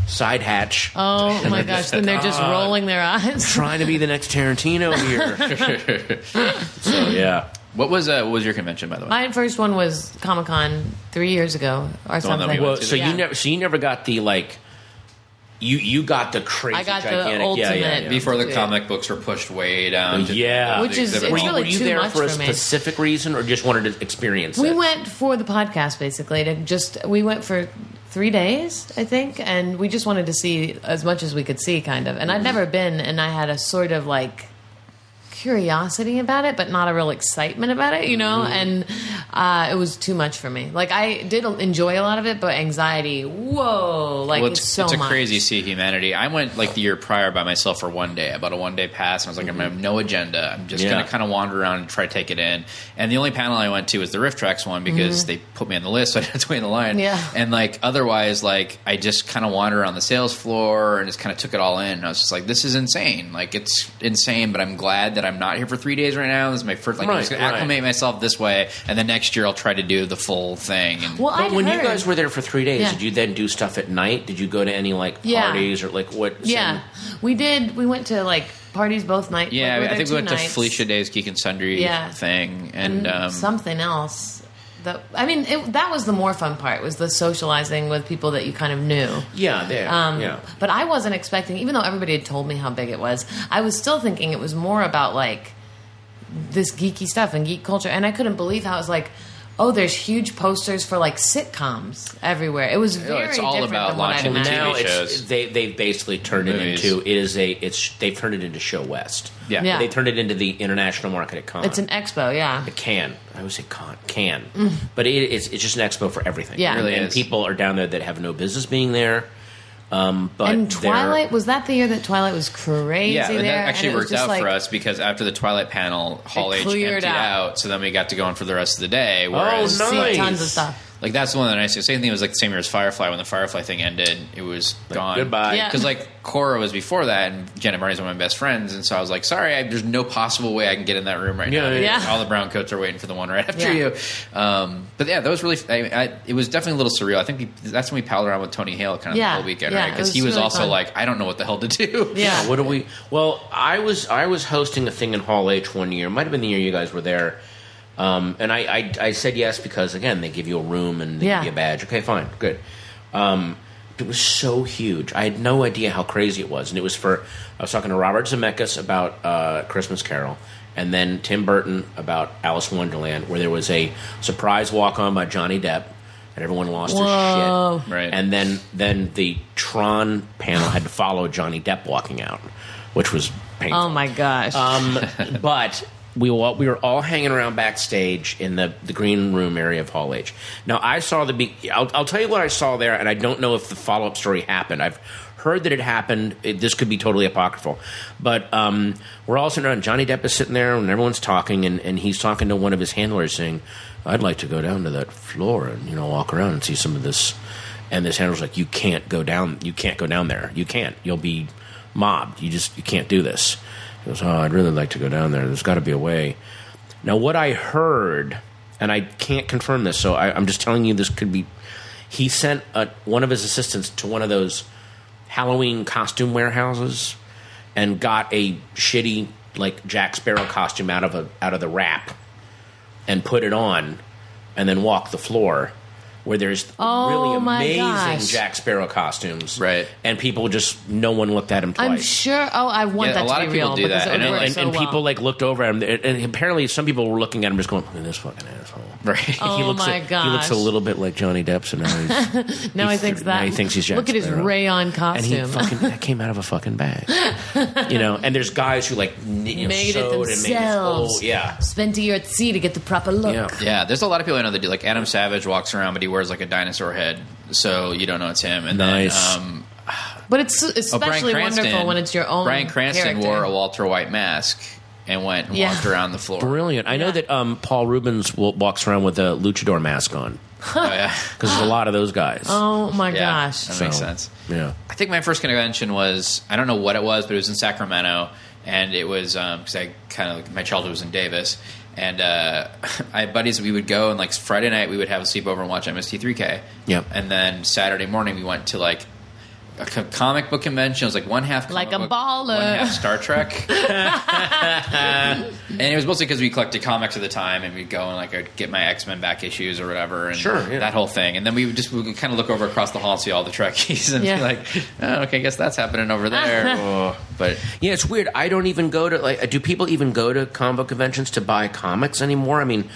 S5: side hatch,
S4: Oh my gosh! Then they're just rolling their eyes.
S5: trying to be the next Tarantino here. so yeah,
S3: what was uh, what was your convention by the way?
S4: My first one was Comic Con three years ago or
S3: The one that
S4: something.
S3: we went to.
S5: so
S4: Yeah.
S5: you never, so you never got the like, you you got the crazy,
S4: I got the
S5: gigantic, yeah, yeah,
S4: ultimate-
S5: yeah.
S3: Before the
S4: Yeah.
S3: comic books were pushed way down. To
S5: Yeah.
S4: Which
S3: the
S4: is- it's
S5: Were you,
S4: really
S5: were you
S4: too
S5: there
S4: much
S5: for a
S4: for me.
S5: specific reason, or just wanted to experience it?
S4: We
S5: it?
S4: went for the podcast basically to just we went for three days, I think, and we just wanted to see as much as we could see, kind of. And I'd mm-hmm. never been, and I had a sort of like curiosity about it, but not a real excitement about it, you know. And uh, it was too much for me. Like I did enjoy a lot of it, but anxiety, whoa, like
S3: Well,
S4: it's,
S3: it's,
S4: so
S3: it's a
S4: much.
S3: crazy sea of humanity. I went like the year prior by myself for one day. I bought a one day pass, and I was like, I'm gonna have no agenda. I'm just
S5: Yeah.
S3: gonna kind of wander around and try to take it in. And the only panel I went to was the RiffTrax one because they put me on the list, so I didn't have to wait in the line.
S4: Mm-hmm. Yeah.
S3: And like otherwise, like I just kind of wandered around the sales floor and just kind of took it all in. And I was just like, this is insane. Like it's insane, but I'm glad that I'm not here for three days right now. This is my first. Like I'm
S5: Right,
S3: just gonna
S5: right.
S3: acclimate myself this way, and then next year I'll try to do the full thing. And
S4: Well,
S5: But
S4: I'd
S5: when you guys were there for three days,
S4: Yeah.
S5: did you then do stuff at night? Did you go to any like
S4: Yeah.
S5: parties or like what?
S4: yeah, we did. We went to like parties both nights.
S3: yeah,
S4: like,
S3: I think we
S4: two
S3: went to
S4: nights.
S3: Felicia Day's Geek and Sundry
S4: Yeah.
S3: thing, and, um,
S4: something else. That I mean, it, that was the more fun part. Was the socializing with people that you kind of knew.
S5: Yeah, there.
S4: Um,
S5: yeah.
S4: But I wasn't expecting, even though everybody had told me how big it was, I was still thinking it was more about like this geeky stuff and geek culture. And I couldn't believe how it was like oh, there's huge posters for like sitcoms everywhere. It was very
S3: it's all
S4: different
S3: about
S4: than what I'd
S3: launching
S4: imagined.
S5: now
S3: TV
S5: it's,
S3: shows.
S5: they they've basically turned
S3: Movies.
S5: it into it is a it's they've turned it into ShoWest.
S3: Yeah.
S4: Yeah.
S5: They turned it into the international market at Con.
S4: It's an expo, yeah.
S5: It can. I would say con can, but it, it's it's just an expo for everything.
S4: Yeah. It
S3: really
S5: and
S3: is.
S5: people are down there that have no business being there. Um, but
S4: and Twilight was that the year that Twilight was crazy
S3: Yeah, and
S4: there?
S3: that actually
S4: and
S3: worked out
S4: like,
S3: for us because after the Twilight panel, Hall
S4: It
S3: H emptied
S4: out.
S3: out. so then we got to go on for the rest of the day. Whereas,
S5: Oh,
S4: See
S5: nice.
S4: tons of stuff.
S3: Like that's the one of the nicest. Same thing was like the same year as Firefly. When the Firefly thing ended, it was gone.
S5: goodbye.
S4: Yeah.
S3: Because like Korra was before that, and Janet Varney's one of my best friends, and so I was like, sorry, I, there's no possible way I can get in that room right
S5: Yeah,
S3: now.
S5: yeah.
S4: Yeah.
S3: All the brown coats are waiting for the one right after
S4: Yeah.
S3: you. Um, but yeah, that was really. I, I, it was definitely a little surreal. I think we, that's when we palled around with Tony Hale kind of
S4: Yeah,
S3: the whole weekend,
S4: yeah,
S3: right? Because he was
S4: really
S3: also
S4: fun.
S3: like, I don't know what the hell to do.
S4: Yeah.
S5: What do we? Well, I was I was hosting a thing in Hall H one year. Might have been the year you guys were there. Um, and I, I I said yes because again they give you a room and they
S4: Yeah.
S5: give you a badge. Okay, fine, good. Um, it was so huge. I had no idea how crazy it was, and it was for. I was talking to Robert Zemeckis about uh, Christmas Carol, and then Tim Burton about Alice in Wonderland, where there was a surprise walk on by Johnny Depp, and everyone lost
S4: Whoa.
S5: their shit.
S3: Right.
S5: And then then the Tron panel had to follow Johnny Depp walking out, which was painful.
S4: Oh my gosh.
S5: Um, but we were, all, we were all hanging around backstage in the, the green room area of Hall H. Now I saw the. Be- I'll, I'll tell you what I saw there, and I don't know if the follow up story happened. I've heard that it happened. It, this could be totally apocryphal, but um, we're all sitting around. Johnny Depp is sitting there, and everyone's talking, and, and he's talking to one of his handlers, saying, "I'd like to go down to that floor and you know walk around and see some of this." And this handler's like, "You can't go down. You can't go down there. You can't. You'll be mobbed. You just you can't do this." Goes, "Oh, I'd really like to go down there. There's got to be a way." Now, what I heard, and I can't confirm this, so I, I'm just telling you this could be. He sent a, one of his assistants to one of those Halloween costume warehouses and got a shitty like Jack Sparrow costume out of a out of the wrap and put it on, and then walked the floor. Where there's
S4: Oh,
S5: really amazing
S4: gosh.
S5: Jack Sparrow costumes,
S3: Right.
S5: And people just no one looked at him twice.
S4: I'm sure. Oh, I want
S3: Yeah,
S4: that
S3: a lot
S4: to
S3: of
S4: be
S3: people
S4: real
S3: do
S4: because
S3: that.
S4: it would
S3: I know,
S4: work
S5: and,
S4: so
S5: and
S4: well.
S5: people like looked over at him, and, and apparently some people were looking at him, just going, "Look at this fucking asshole."
S3: Right.
S4: Oh
S5: he looks oh
S4: my
S5: a, He looks a little bit like Johnny Depp, so now he's
S4: now
S5: he
S4: he thinks
S5: th-
S4: that.
S5: now he thinks he's Jack
S4: Look at his
S5: Sparrow.
S4: rayon
S5: and he
S4: costume.
S5: fucking that came out of a fucking bag, you know. And there's guys who like you know,
S4: made it
S5: sewed and made this
S4: themselves.
S5: Oh, yeah.
S4: Spent a year at sea to get the proper look.
S5: Yeah.
S3: Yeah, there's a lot of people I know that do. Like Adam Savage walks around, but he wears like a dinosaur head, so you don't know it's him. And
S5: Nice.
S3: then, um,
S4: But it's
S3: oh,
S4: especially
S3: Cranston,
S4: wonderful when it's your own.
S3: Bryan Cranston
S4: character.
S3: wore a Walter White mask and went and
S4: Yeah.
S3: walked around the floor.
S5: Brilliant. I know that um, Paul Reubens walks around with a luchador mask on
S3: Oh, yeah,
S5: because there's a lot of those guys.
S4: Oh my
S3: yeah,
S4: gosh!
S3: that makes sense.
S5: Yeah.
S3: I think my first convention was I don't know what it was, but it was in Sacramento, and it was because I kind of my childhood was in Davis, and uh, I had buddies we would go and like Friday night we would have a sleepover and watch MST3K.
S5: Yep.
S3: And then Saturday morning we went to like a comic book convention. It was like one half
S4: Like a
S3: book,
S4: baller.
S3: one half Star Trek. and it was mostly because we collected comics at the time, and we'd go and like I'd get my X Men back issues or whatever, and
S5: Sure, yeah.
S3: that whole thing. And then we would just we would kind of look over across the hall and see all the Trekkies, and
S4: Yeah.
S3: be like, oh, okay, I guess that's happening over there. Oh, but
S5: Yeah, it's weird. I don't even go to like. Do people even go to comic book conventions to buy comics anymore? I mean,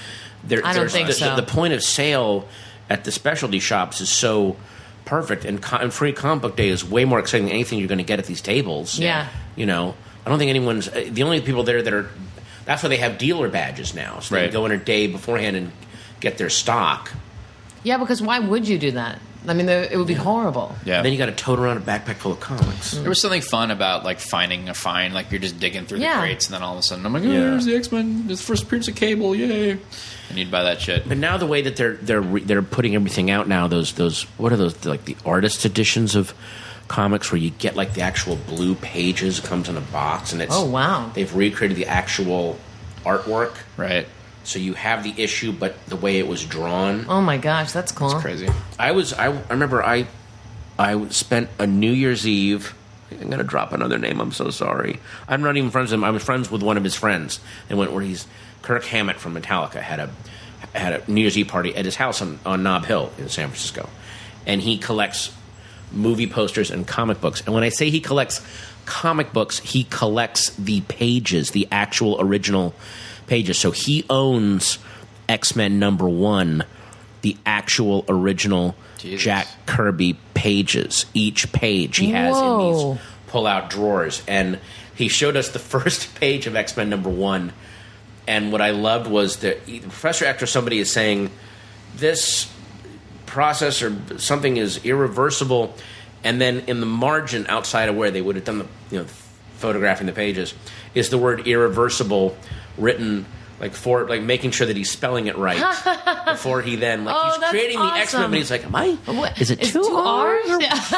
S5: there,
S4: I don't think
S5: the,
S4: so.
S5: the point of sale at the specialty shops is so perfect, and, co- and free comic book day is way more exciting than anything you're going to get at these tables.
S4: Yeah.
S5: you know, I don't think anyone's uh, the only people there that are. That's why they have dealer badges now, so they
S3: Right.
S5: can go in a day beforehand and get their stock.
S4: Yeah, because why would you do that? I mean, the, it would be horrible.
S3: yeah,
S5: And then you got to tote around a backpack full of comics.
S3: there was something fun about like finding a find, like you're just digging through
S4: Yeah.
S3: the crates, and then all of a sudden I'm like, oh,
S5: Yeah.
S3: there's the X Men, the first appearance of Cable, yay! And you'd buy that shit.
S5: But now the way that they're they're re- they're putting everything out now, those those what are those like the artist editions of comics where you get like the actual blue pages it comes in a box and it's
S4: Oh, wow.
S5: they've recreated the actual artwork
S3: Right,
S5: so you have the issue but the way it was drawn.
S4: Oh my gosh, that's cool.
S3: it's crazy.
S5: I was I, I remember I I spent a New Year's Eve. I'm gonna drop another name. I'm so sorry. I'm not even friends with him. I was friends with one of his friends, and went where he's Kirk Hammett from Metallica had a had a New Year's Eve party at his house on, on Nob Hill in San Francisco, and he collects movie posters and comic books. And when I say he collects comic books, he collects the pages, the actual original pages. So he owns X Men number one, the actual original
S3: Jesus.
S5: Jack Kirby pages. Each page he has in these pull out drawers. And he showed us the first page of X Men number one. And what I loved was that the professor, after somebody is saying, this process or something is irreversible, and then in the margin outside of where they would have done the, you know, photographing the pages, is the word irreversible written like for like making sure that he's spelling it right before he then like
S4: Oh,
S5: he's
S4: that's
S5: creating the X Men, but he's like, am I?
S4: What-
S5: Is it
S4: it's
S5: two, R's? or-
S4: Yeah.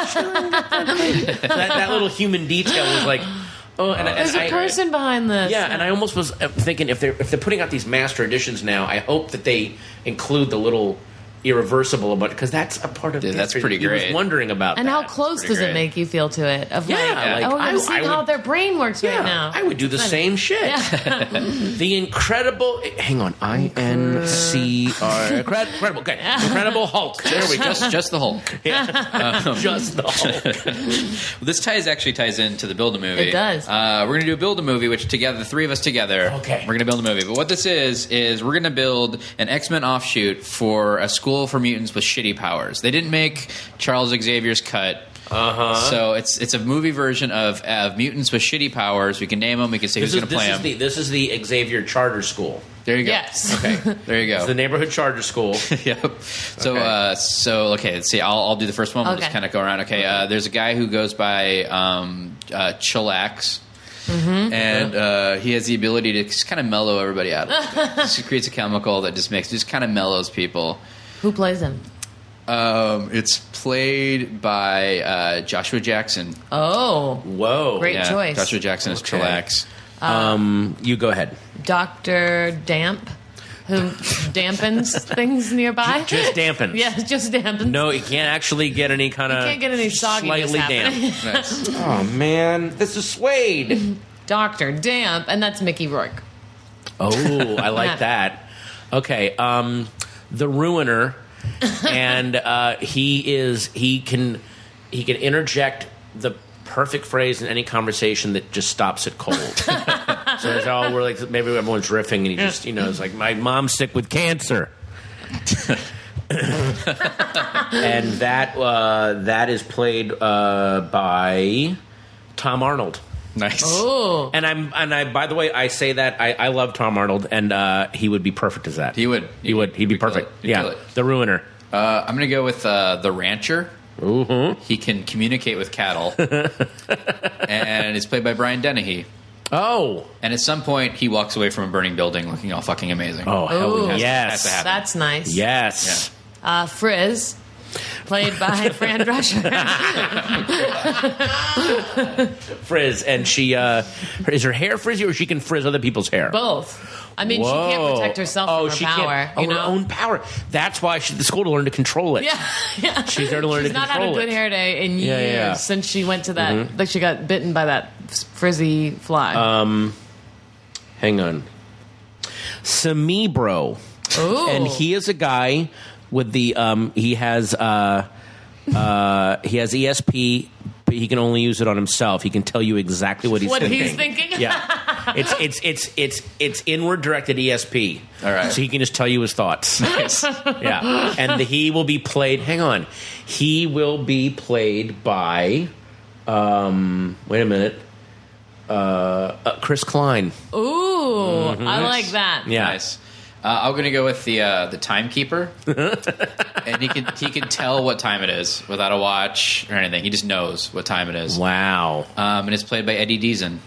S5: that, that little human detail was like, oh, and, and
S4: There's a
S5: I-
S4: person behind this.
S5: yeah, and I almost was uh, thinking if they're if they're putting out these master editions now, I hope that they include the little irreversible about because that's a part of
S3: Dude, that's
S5: history
S3: pretty
S5: that he was
S3: great.
S5: wondering about.
S4: And how close
S3: pretty
S4: does
S3: great.
S4: it make you feel to it? Of
S5: Yeah,
S4: like,
S5: like,
S4: oh,
S5: I-
S4: you seeing
S5: I
S4: how their brain works
S5: Yeah,
S4: right now.
S5: I would do the same shit. the incredible. Hang on, I N C R. Incredible. Okay, Incredible Hulk. There we go.
S3: Just, just the Hulk.
S5: Just the Hulk.
S3: Well, this ties actually ties into the build a movie.
S4: It does.
S3: Uh, we're going to do a build a movie, which together, the three of us together,
S5: Okay.
S3: we're going to build a movie. But what this is is we're going to build an X Men offshoot for a school for mutants with shitty powers. They didn't make Charles Xavier's cut. Uh huh. So it's it's a movie version of, of mutants with shitty powers. We can name them. We can say
S5: This
S3: who's going to play
S5: is
S3: them.
S5: the, this is the Xavier Charter School.
S3: there you go.
S4: Yes.
S3: Okay. There you go.
S5: It's the neighborhood charter school.
S3: yep. So,
S5: Okay.
S3: uh, so okay. Let's see. I'll, I'll do the first one. We'll just kind of go around. Okay. Uh, there's a guy who goes by um, uh, Chillax.
S4: Mm-hmm.
S3: And uh, he has the ability to just kind of mellow everybody out. he creates a chemical that just makes just kind of mellows people.
S4: Who plays him?
S3: Um, it's played by uh, Joshua Jackson.
S4: Oh,
S5: Whoa.
S4: Great. choice.
S3: Joshua Jackson is
S5: Okay.
S3: Chillax.
S5: Um, you go ahead.
S4: Doctor Damp, who dampens things nearby.
S5: Just dampen.
S4: Yeah, just dampens.
S5: No, you can't actually get any kind of.
S4: can't get any sogginess
S5: Slightly
S4: happening.
S5: damp.
S3: Nice.
S5: oh man, this is suede.
S4: Doctor Damp, and that's Mickey Rourke.
S5: oh, I like that. Okay, um, the Ruiner, and uh, he is he can he can interject the perfect phrase in any conversation that just stops it cold. so it's all we're like maybe everyone's riffing and he just you know it's like my mom's sick with cancer. and that uh, that is played uh, by Tom Arnold.
S3: Nice.
S4: Oh,
S5: And I'm and I by the way I say that I, I love Tom Arnold and uh, he would be perfect as that.
S3: He would.
S5: He would. He'd be
S3: He'd kill
S5: perfect.
S3: it. He'd
S5: yeah.
S3: kill it.
S5: The Ruiner.
S3: Uh, I'm going to go with uh, the Rancher.
S5: Mm-hmm.
S3: He can communicate with cattle, and it's played by Brian Dennehy.
S5: Oh.
S3: And at some point, he walks away from a burning building looking all fucking amazing.
S5: Oh hell
S4: Ooh.
S3: Has to-
S5: yes.
S3: has to
S4: that's nice.
S5: yes.
S4: Uh, Frizz, played by Fran Drescher.
S5: Frizz and she uh is her hair frizzy or she can frizz other people's hair?
S4: Both. I mean, she can't protect herself
S5: oh,
S4: from her
S5: she
S4: power.
S5: Can't, oh,
S4: you know?
S5: her own power. That's why she's at the school to learn to control it.
S4: Yeah, yeah.
S5: She's there to learn
S4: She's
S5: to control it.
S4: She's not had a good hair day in
S5: Yeah,
S4: years
S5: yeah.
S4: since she went to that. Like she got bitten by that frizzy fly.
S5: Um, Hang on. Semibro.
S4: Ooh.
S5: and he is a guy with the um he has uh uh he has ESP but he can only use it on himself. He can tell you exactly what he's
S4: what
S5: thinking.
S4: he's thinking.
S5: Yeah. It's it's it's it's it's inward directed ESP.
S3: All right.
S5: So he can just tell you his thoughts. yeah. And the, he will be played hang on. He will be played by um wait a minute. Uh, uh Chris Klein.
S4: Ooh, I like that.
S5: Yeah.
S3: Nice. Uh, I'm going to go with the uh, the timekeeper, and he can he can tell what time it is without a watch or anything. He just knows what time it is.
S5: Wow.
S3: Um, and it's played by Eddie Deezen.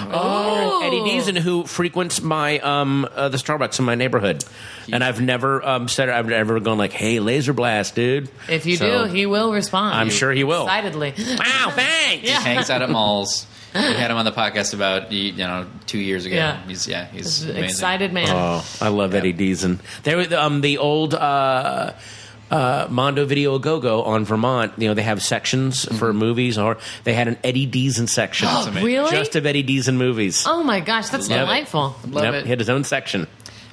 S4: Ooh.
S5: Eddie Deezen, who frequents my um uh, the Starbucks in my neighborhood, and I've never um said I've never gone like, "Hey, laser blast, dude."
S4: If you
S5: So-
S4: do, he will respond.
S5: I'm sure he will.
S4: Excitedly.
S5: Wow, thanks.
S3: He hangs out at malls. We had him on the podcast about you know two years ago.
S4: Yeah.
S3: He's yeah he's
S4: An
S3: amazing.
S4: Excited man.
S5: Oh, I love Eddie Deezen. There, was, um, the old. Uh, uh, Mondo Video Go Go on Vermont, you know, they have sections for movies, or they had an Eddie Deezen section.
S3: amazing.
S4: really?
S5: Just of Eddie Deezen movies.
S4: oh my gosh, that's
S3: Love it.
S4: delightful.
S3: Love
S5: Yep,
S3: it.
S5: He had his own section.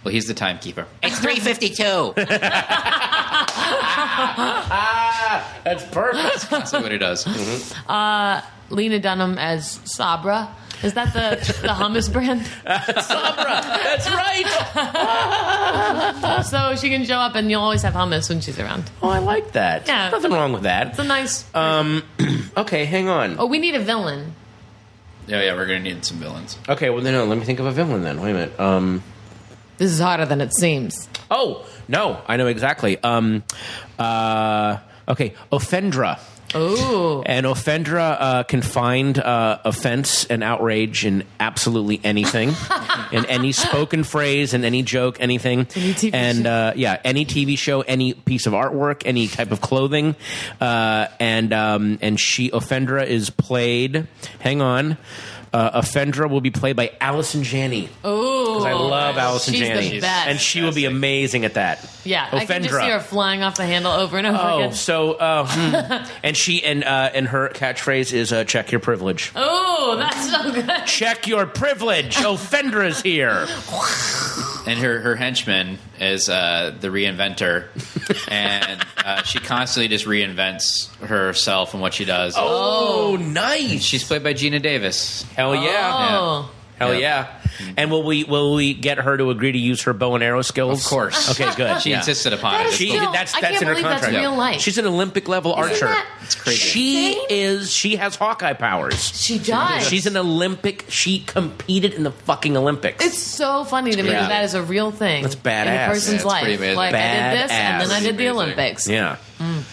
S3: Well, he's the timekeeper.
S2: It's 352.
S5: That's perfect.
S3: That's what he does.
S4: Lena Dunham as Sabra. Is that the the hummus brand?
S5: Sabra, that's right.
S4: So she can show up and you'll always have hummus when she's around.
S5: Oh, I like that.
S4: Yeah.
S5: nothing wrong with that.
S4: It's a nice.
S5: Um, okay, hang on.
S4: oh, we need a villain.
S3: Yeah, yeah, we're gonna need some villains.
S5: Okay, well then no, let me think of a villain then. Wait a minute. Um,
S4: This is harder than it seems.
S5: oh no, I know exactly. Um, uh, okay, Offendra.
S4: Ooh.
S5: And Offendra uh, can find uh, offense and outrage in absolutely anything, in any spoken phrase, in any joke, anything.
S4: Any TV
S5: and
S4: show.
S5: uh, yeah, any TV show, any piece of artwork, any type of clothing. Uh, and um, and she Offendra is played. Hang on. Uh, Offendra will be played by Allison Janney.
S4: Ooh.
S5: I love Allison
S4: She's
S5: Janney,
S4: the best.
S5: and she will be amazing at that.
S4: Yeah, I can just see her flying off the handle over and over
S5: Oh,
S4: again.
S5: so uh, hmm. and she and uh, and her catchphrase is uh, "check your privilege."
S4: Oh, that's so good.
S5: Check your privilege. Offendra's here.
S3: And her her henchman is uh, the reinventor, and uh, she constantly just reinvents herself and what she does.
S5: Oh, nice.
S3: She's played by Geena Davis.
S5: Hell yeah.
S4: Oh.
S5: Hell
S3: Yeah.
S5: yeah. And will we will we get her to agree to use her bow and arrow skills?
S3: Of course.
S5: Okay, good.
S3: She
S5: Yeah.
S3: insisted upon
S4: That
S3: it.
S4: is
S5: She
S4: Still,
S5: that's
S4: I
S5: that's
S4: can't
S5: in her
S4: believe that's
S5: contract.
S4: real life.
S5: She's an Olympic level archer.
S4: that
S3: It's crazy.
S5: She
S4: insane?
S5: is she has Hawkeye powers.
S4: She does.
S5: She's an Olympic. She competed in the fucking Olympics.
S4: It's so funny to me that that is a real thing.
S5: That's badass.
S4: In a person's
S3: Yeah, it's
S4: life.
S3: pretty amazing.
S4: Like I did this, and then I did the Olympics.
S5: yeah. Mm.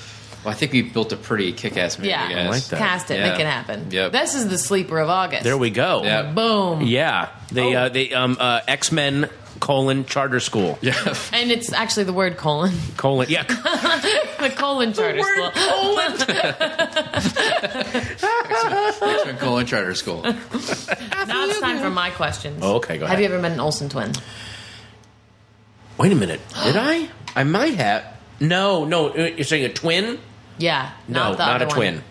S3: Well, I think we built a pretty kick-ass movie.
S4: Yeah.
S3: guys.
S5: I like that.
S4: Cast it,
S3: Yeah.
S4: make it happen.
S3: Yep.
S4: This is the sleeper of August.
S5: There we go.
S3: Yeah.
S4: Boom.
S5: Yeah. The
S4: Oh.
S5: uh, the um, uh, X Men colon charter school.
S3: Yeah.
S4: And it's actually the word colon.
S5: Colon. Yeah.
S4: the colon charter school. Colon.
S3: X-Men colon charter school.
S4: now it's time for my questions.
S5: Oh, okay, go ahead.
S4: Have you ever met an Olsen twin?
S5: Wait a minute. Did I? I might have. No, no. You're saying a twin?
S4: Yeah.
S5: No, not
S4: other
S5: a
S4: one.
S5: twin.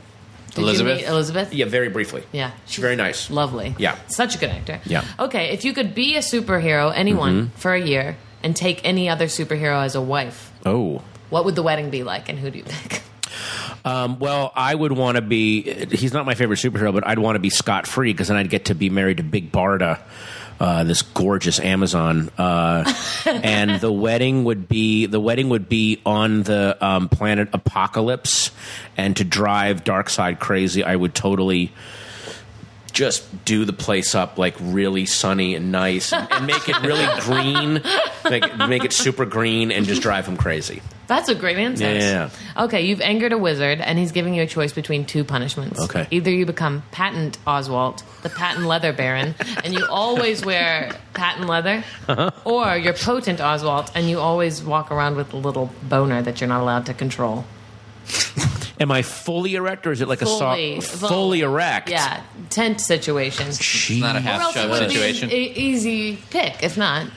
S4: Did
S3: Elizabeth?
S4: Elizabeth?
S5: Yeah, very briefly.
S4: Yeah.
S5: She's very nice.
S4: Lovely.
S5: Yeah.
S4: Such a good actor.
S5: Yeah.
S4: Okay, if you could be a superhero, anyone,
S5: Mm-hmm.
S4: for a year, and take any other superhero as a wife,
S5: Oh.
S4: what would the wedding be like, and who do you pick?
S5: Um, well, I would want to be. He's not my favorite superhero, but I'd want to be Scott Free because then I'd get to be married to Big Barda, uh, this gorgeous Amazon, uh, and the wedding would be the wedding would be on the um, planet Apokolips, and to drive Darkseid crazy, I would totally. Just do the place up like really sunny and nice, and, and make it really green, make it, make it super green, and just drive him crazy.
S4: That's a great answer.
S5: Yeah.
S4: Okay, you've angered a wizard, and he's giving you a choice between two punishments.
S5: Okay.
S4: Either you become Patent Oswald, the patent leather baron, and you always wear patent leather,
S5: Uh-huh.
S4: or you're Potent Oswald, and you always walk around with a little boner that you're not allowed to control.
S5: Am I fully erect or is it like
S4: Fully-
S5: a soft, fully erect?
S4: Yeah, tent situation.
S5: Jeez.
S3: Not a
S4: Or
S3: half
S4: else
S3: shove situation.
S4: be an easy pick. If not,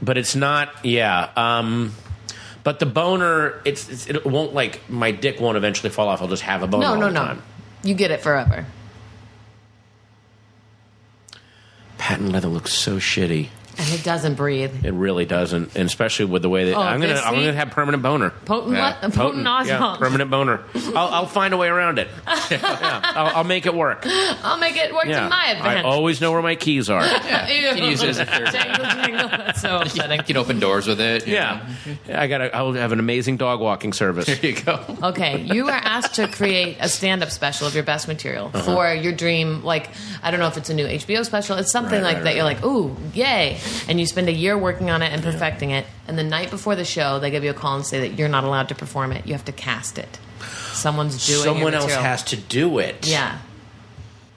S5: but it's not. Yeah. Um, but the boner, it's, it's it won't like my dick won't eventually fall off. I'll just have a boner.
S4: no,
S5: all
S4: no,
S5: the
S4: no.
S5: Time.
S4: You get it forever.
S5: Patent leather looks so shitty.
S4: And it doesn't breathe.
S5: It really doesn't, and especially with the way that
S4: Oh,
S5: I'm gonna
S4: this
S5: I'm gonna
S4: seat?
S5: have permanent boner.
S4: Potent,
S3: Yeah.
S4: le- potent, Oswald.
S5: yeah, permanent boner. I'll, I'll find a way around it. Yeah, I'll, I'll make it work.
S4: I'll make it work
S5: Yeah,
S4: to my advantage.
S5: I
S4: advantage.
S5: always know where my keys are.
S3: Yeah. You can use it as a third.
S4: Jangle, jangle. That's so upsetting.
S3: You can open doors with it. you
S5: Yeah, I got. I'll have an amazing dog walking service.
S3: know. There you go.
S4: Okay, you are asked to create a stand-up special of your best material
S5: Uh-huh.
S4: for your dream. Like, I don't know if it's a new HBO special. It's something
S5: Right,
S4: like
S5: right,
S4: that.
S5: right,
S4: You're like, ooh, yay! And you spend a year working on it and perfecting it. And the night before the show, they give you a call and say that you're not allowed to perform it. You have to cast it. Someone's doing.
S5: Someone
S4: your
S5: else
S4: material.
S5: has to do it.
S4: Yeah.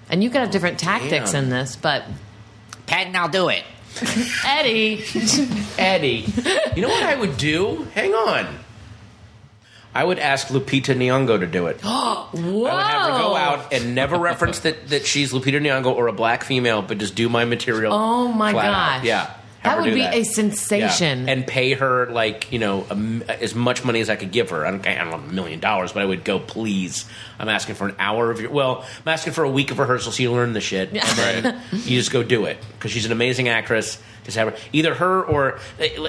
S4: And you could have different tactics
S5: damn.
S4: in this, but
S3: Patton, I'll do it.
S4: Eddie,
S5: Eddie. You know what I would do? Hang on. I would ask Lupita Nyong'o to do it.
S4: whoa!
S5: I would have her go out and never reference that, that she's Lupita Nyong'o or a black female, but just do my material.
S4: Oh my
S5: flat out.
S4: gosh.
S5: Yeah.
S4: That would be
S5: that.
S4: a sensation.
S5: Yeah. And pay her like you know as much money as I could give her. I don't, I don't know a million dollars, but I would go. Please, I'm asking for an hour of your. Well, I'm asking for a week of rehearsal so you learn the shit, and then you just go do it because she's an amazing actress. Just have her either her or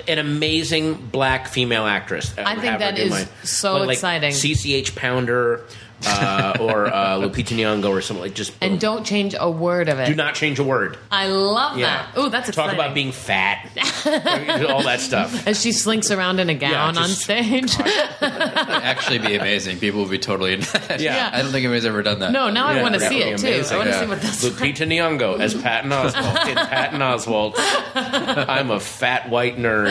S5: an amazing black female actress.
S4: I think
S5: Have her
S4: that is so
S5: like
S4: exciting.
S5: CCH Pounder. Uh, or uh, Lupita Nyong'o or something like just boom.
S4: And don't change a word of it.
S5: do not change a word.
S4: I love
S5: Yeah.
S4: that. Oh, that's
S5: talk
S4: exciting.
S5: about being fat, all that stuff.
S4: As she slinks around in a gown on
S5: just-
S4: stage.
S3: actually be amazing. People would be totally into that.
S5: Yeah.
S3: I don't think anybody's ever done that.
S4: no, now I
S5: Yeah,
S4: want to
S5: that
S4: see
S5: would
S4: it
S5: be
S4: too.
S5: amazing.
S4: I want to
S3: Yeah.
S4: see what that's like.
S5: Lupita Nyong'o as Patton Oswalt in Patton Oswalt. I'm a fat white nerd.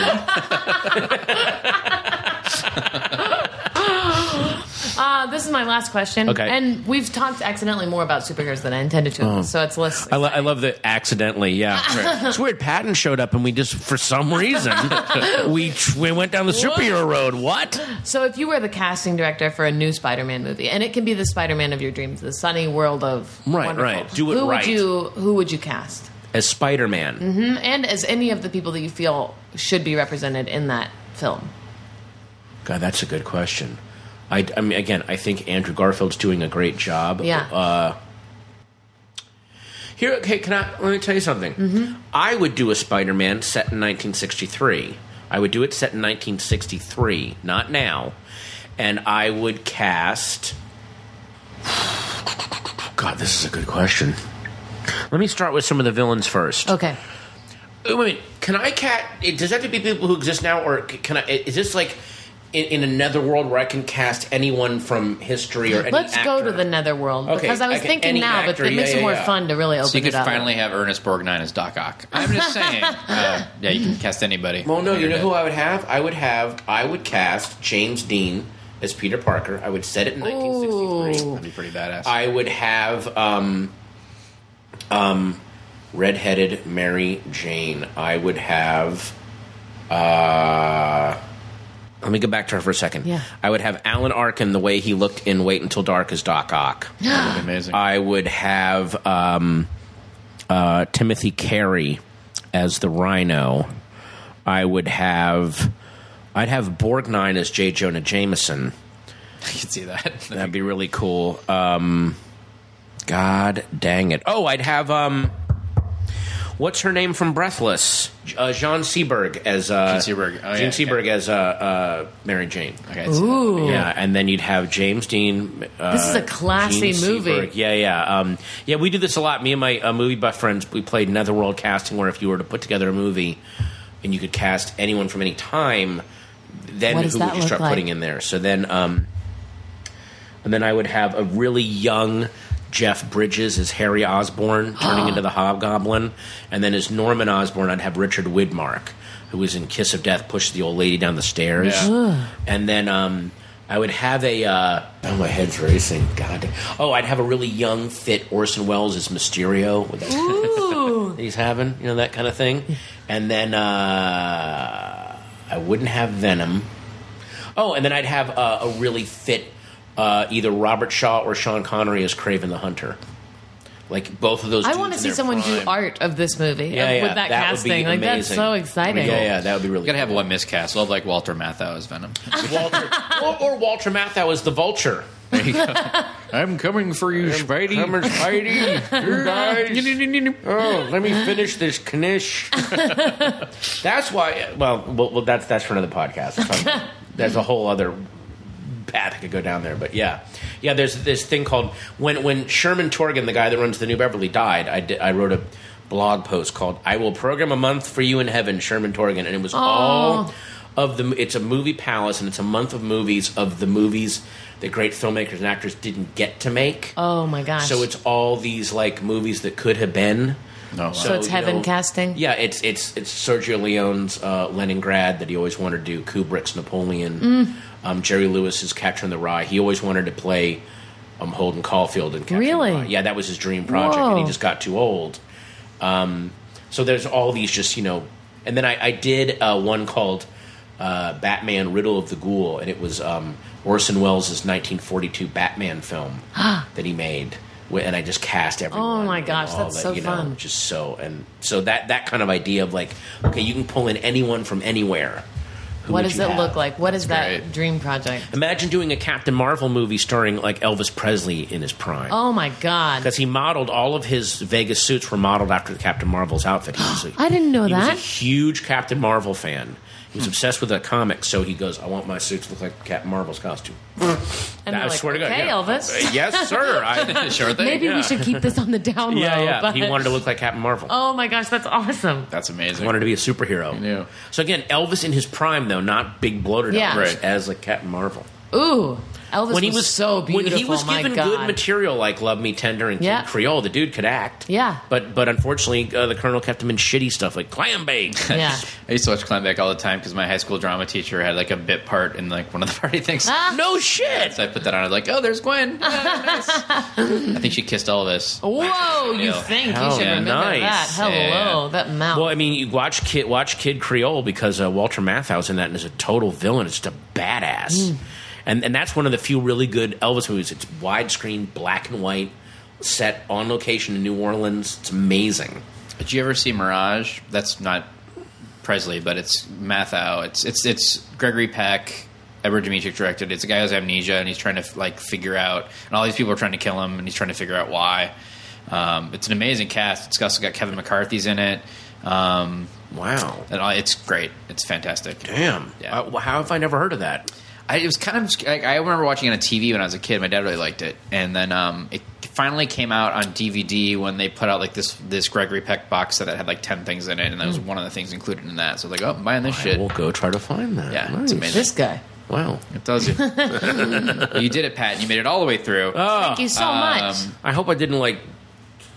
S4: Uh, this is my last question.
S5: Okay.
S4: And we've talked accidentally more about superheroes than I intended to, so it's less.
S5: Oh. I, lo- I love the accidentally. Yeah, it's weird. Patton showed up, and we just, for some reason, we we went down the superhero road. What?
S4: So, if you were the casting director for a new Spider-Man movie, and it can be the Spider-Man of your dreams, the sunny world of
S5: Right,
S4: wonderful,
S5: right. Do it
S4: who
S5: right.
S4: Would you, who would you cast?
S5: As Spider Man,
S4: And as any of the people that you feel should be represented in that film.
S5: God, that's a good question. I, I mean, again, I think Andrew Garfield's doing a great job.
S4: Yeah.
S5: Uh, here, okay, can I let me tell you something?
S4: Mm-hmm.
S5: I would do a Spider-Man set in 1963. I would do it set in 1963, not now, and I would cast. God, this is a good question. Let me start with some of the villains first.
S4: Okay.
S5: Uh, Wait, can I cat? Does that have to be people who exist now, or can I? Is this like in, in another world where I can cast anyone from history or any
S4: Let's go to the netherworld
S5: Okay,
S4: because I was
S5: okay,
S4: thinking now,
S5: actor,
S4: but it
S5: yeah,
S4: makes
S5: yeah,
S4: it more
S5: yeah.
S4: fun to really open
S3: So you could
S4: it up.
S3: finally have Ernest Borgnine as Doc Ock. I'm just saying. Uh, yeah, you can cast anybody.
S5: Well, no, you know who I would have? I would have. I would cast James Dean as Peter Parker. I would set it in 1963.
S3: That'd be pretty badass.
S5: I would have um, um, redheaded Mary Jane. I would have. Uh, let me go back to her for a second.
S4: Yeah.
S5: I would have Alan Arkin the way he looked in Wait Until Dark as Doc Ock.
S3: Amazing.
S5: I would have um, uh, Timothy Carey as the Rhino. I would have. I'd have Borgnine as J. Jonah Jameson.
S3: I can see that.
S5: That'd be really cool. Um, God dang it! Oh, I'd have um, what's her name from Breathless? Uh, Jean Seberg as uh,
S3: Jean Seberg. Oh,
S5: Jean Seberg
S3: okay.
S5: as uh, uh, Mary Jane.
S3: Okay, I see that.
S4: Ooh.
S5: Yeah, and then you'd have James Dean. Uh,
S4: This is a classy
S5: Gene
S4: movie.
S5: Seberg. Yeah, yeah, um, yeah. We do this a lot. Me and my uh, movie buff friends, we played Netherworld casting, where if you were to put together a movie and you could cast anyone from any time, then who would you start
S4: like?
S5: putting in there? So then, um, and then I would have a really young. Jeff Bridges as Harry Osborn turning into the Hobgoblin, and then as Norman Osborn, I'd have Richard Widmark, who was in Kiss of Death, push the old lady down the stairs,
S3: Yeah.
S5: and then um, I would have a. Uh, oh, my head's racing. God. Oh, I'd have a really young, fit Orson Welles as Mysterio with that
S4: Ooh.
S5: that he's having, you know, that kind of thing. And then uh, I wouldn't have Venom. Oh, and then I'd have uh, a really fit uh, either Robert Shaw or Sean Connery as Kraven the Hunter. Like both of those.
S4: I want to see
S5: their
S4: someone do art of this movie
S5: Yeah,
S4: of-
S5: yeah,
S4: with that,
S5: that would be
S4: casting. Like that's
S5: amazing.
S4: so exciting.
S5: Yeah, yeah, that would be really.
S3: You gotta have one miscast. Love like Walter Matthau as Venom.
S5: Walter or, or Walter Matthau as the Vulture.
S3: There you go. I'm coming for you, Spidey.
S5: Come here, Spidey. You guys. Oh, let me finish this knish. that's why. Well, well, well, that's that's for another podcast. That's, that's a whole other path I could go down there. But yeah, yeah. There's this thing called when when Sherman Torgan, the guy that runs the New Beverly, died. I did, I wrote a blog post called "I will program a month for you in heaven," Sherman Torgan, and it was all of the. It's a movie palace, and it's a month of movies of the movies that great filmmakers and actors didn't get to make.
S4: Oh my gosh.
S5: So it's all these like movies that could have been.
S3: No, wow.
S4: So it's
S5: you
S4: heaven casting?
S5: Yeah, it's it's it's Sergio Leone's uh, Leningrad that he always wanted to do. Kubrick's Napoleon.
S4: Mm.
S5: Um, Jerry Lewis's Catcher in the Rye. He always wanted to play um, Holden Caulfield in Catcher
S4: Really?
S5: in the Rye. Yeah, that was his dream project, and he just got too old. Um, so there's all these just you know, and then I, I did uh, one called uh, Batman: Riddle of the Ghoul, and it was um, Orson Welles' 1942 Batman film that he made. And I just cast everyone.
S4: Oh my gosh, that's
S5: that,
S4: so
S5: you know,
S4: fun.
S5: Just so and so that that kind of idea of like, okay, you can pull in anyone from anywhere.
S4: What does it
S5: have?
S4: look like? What is that
S3: great.
S4: dream project?
S5: Imagine doing a Captain Marvel movie starring like Elvis Presley in his prime.
S4: Oh my god.
S5: Because he modeled all of his Vegas suits were modeled after the Captain Marvel's outfit. He was a,
S4: I didn't know
S5: he
S4: that.
S5: was a huge Captain Marvel fan. He was obsessed with the comics, so he goes, "I want my suit to look like Captain Marvel's costume."
S4: And And
S5: I
S4: they're like,
S5: swear to God,
S4: okay,
S5: yeah.
S4: Elvis.
S5: Uh, yes, sir. I,
S3: sure thing.
S4: Maybe
S5: yeah.
S4: we should keep this on the down low.
S5: yeah, yeah.
S4: But,
S5: He wanted to look like Captain Marvel.
S4: Oh my gosh, that's awesome.
S3: That's amazing.
S5: He wanted to be a superhero.
S3: knew.
S5: So again, Elvis in his prime, though, not big bloated
S4: Yeah.
S5: Elvis,
S3: Right.
S5: as like Captain Marvel.
S4: Ooh, Elvis
S5: when he
S4: was,
S5: was
S4: so beautiful.
S5: when he was given
S4: God.
S5: good material like "Love Me Tender" and
S4: Yeah.
S5: King Creole, the dude could act.
S4: Yeah.
S5: but but unfortunately, uh, the Colonel kept him in shitty stuff like Clambake.
S4: Yeah.
S3: I used to watch Clambake all the time because my high school drama teacher had like a bit part in like one of the party things.
S4: Ah.
S5: no shit.
S3: So I put that on. I was like, oh, there's Gwen. Yeah, nice. I think she kissed all Elvis.
S4: Whoa, you think
S5: Hell
S4: you should
S5: yeah,
S4: remember
S5: nice.
S4: that? Hello,
S3: Yeah.
S4: that mouth.
S5: Well, I mean, you watch Kid watch King Creole because uh, Walter Matthau's in that and is a total villain. It's just a badass, and and that's one of the few really good Elvis movies. It's widescreen, black and white, set on location in New Orleans. It's amazing.
S3: Did you ever see Mirage? That's not Presley, but it's Matthau. It's it's it's Gregory Peck. Edward Dmytryk directed. It's a guy who has amnesia, and he's trying to like figure out, and all these people are trying to kill him, and he's trying to figure out why. Um, it's an amazing cast. It's also got Kevin McCarthy's in it. Um,
S5: Wow,
S3: and all- it's great. It's fantastic.
S5: damn.
S3: Yeah.
S5: Uh, how have I never heard of that?
S3: I, it was kind of like I remember watching it on TV when I was a kid. My dad really liked it, and then um, it finally came out on DVD when they put out like this this Gregory Peck box set that had like ten things in it, and that was one of the things included in that. So I was like, oh, I'm buying this
S5: I
S3: shit.
S5: will go try to find that.
S3: Yeah,
S5: Nice.
S3: it's amazing.
S4: this guy.
S5: Wow.
S3: It does you. you did it, Pat. and You made it all the way through.
S5: Oh,
S4: Thank you so
S3: Um,
S4: much.
S5: I hope I didn't like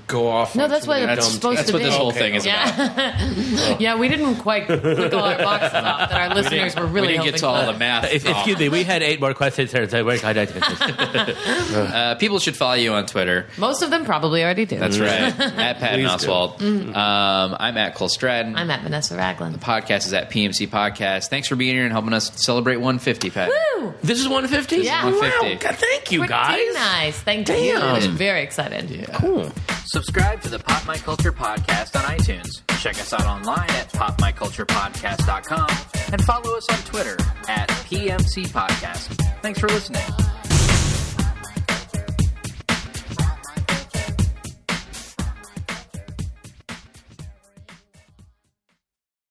S5: go off.
S4: No, that's
S5: some
S4: what
S5: dumb
S4: it's supposed
S3: That's
S4: to
S3: what
S4: be.
S3: this whole thing is about.
S4: Yeah, yeah. We didn't quite click all our boxes off that our listeners were really
S3: we didn't get to all the math.
S5: If, excuse me, we had eight more questions here. So we're kind of-
S3: Uh, people should follow you on Twitter.
S4: Most of them probably already do.
S3: That's right. at Pat
S5: Please do.
S3: Oswald. Um, I'm at Cole Stratton.
S4: I'm at Vanessa Ragland.
S3: The podcast is at PMC Podcast. Thanks for being here and helping us celebrate 150, Pat.
S4: Woo!
S5: this is 150.
S4: Yeah.
S5: Wow. God, thank you,
S4: Pretty
S5: guys.
S4: nice. Thank
S5: Damn.
S4: you. I'm very excited. Yeah.
S5: Cool.
S2: Subscribe to the Pop My Culture Podcast on iTunes. Check us out online at popmyculturepodcast.com and follow us on Twitter at PMC Podcast. Thanks for listening.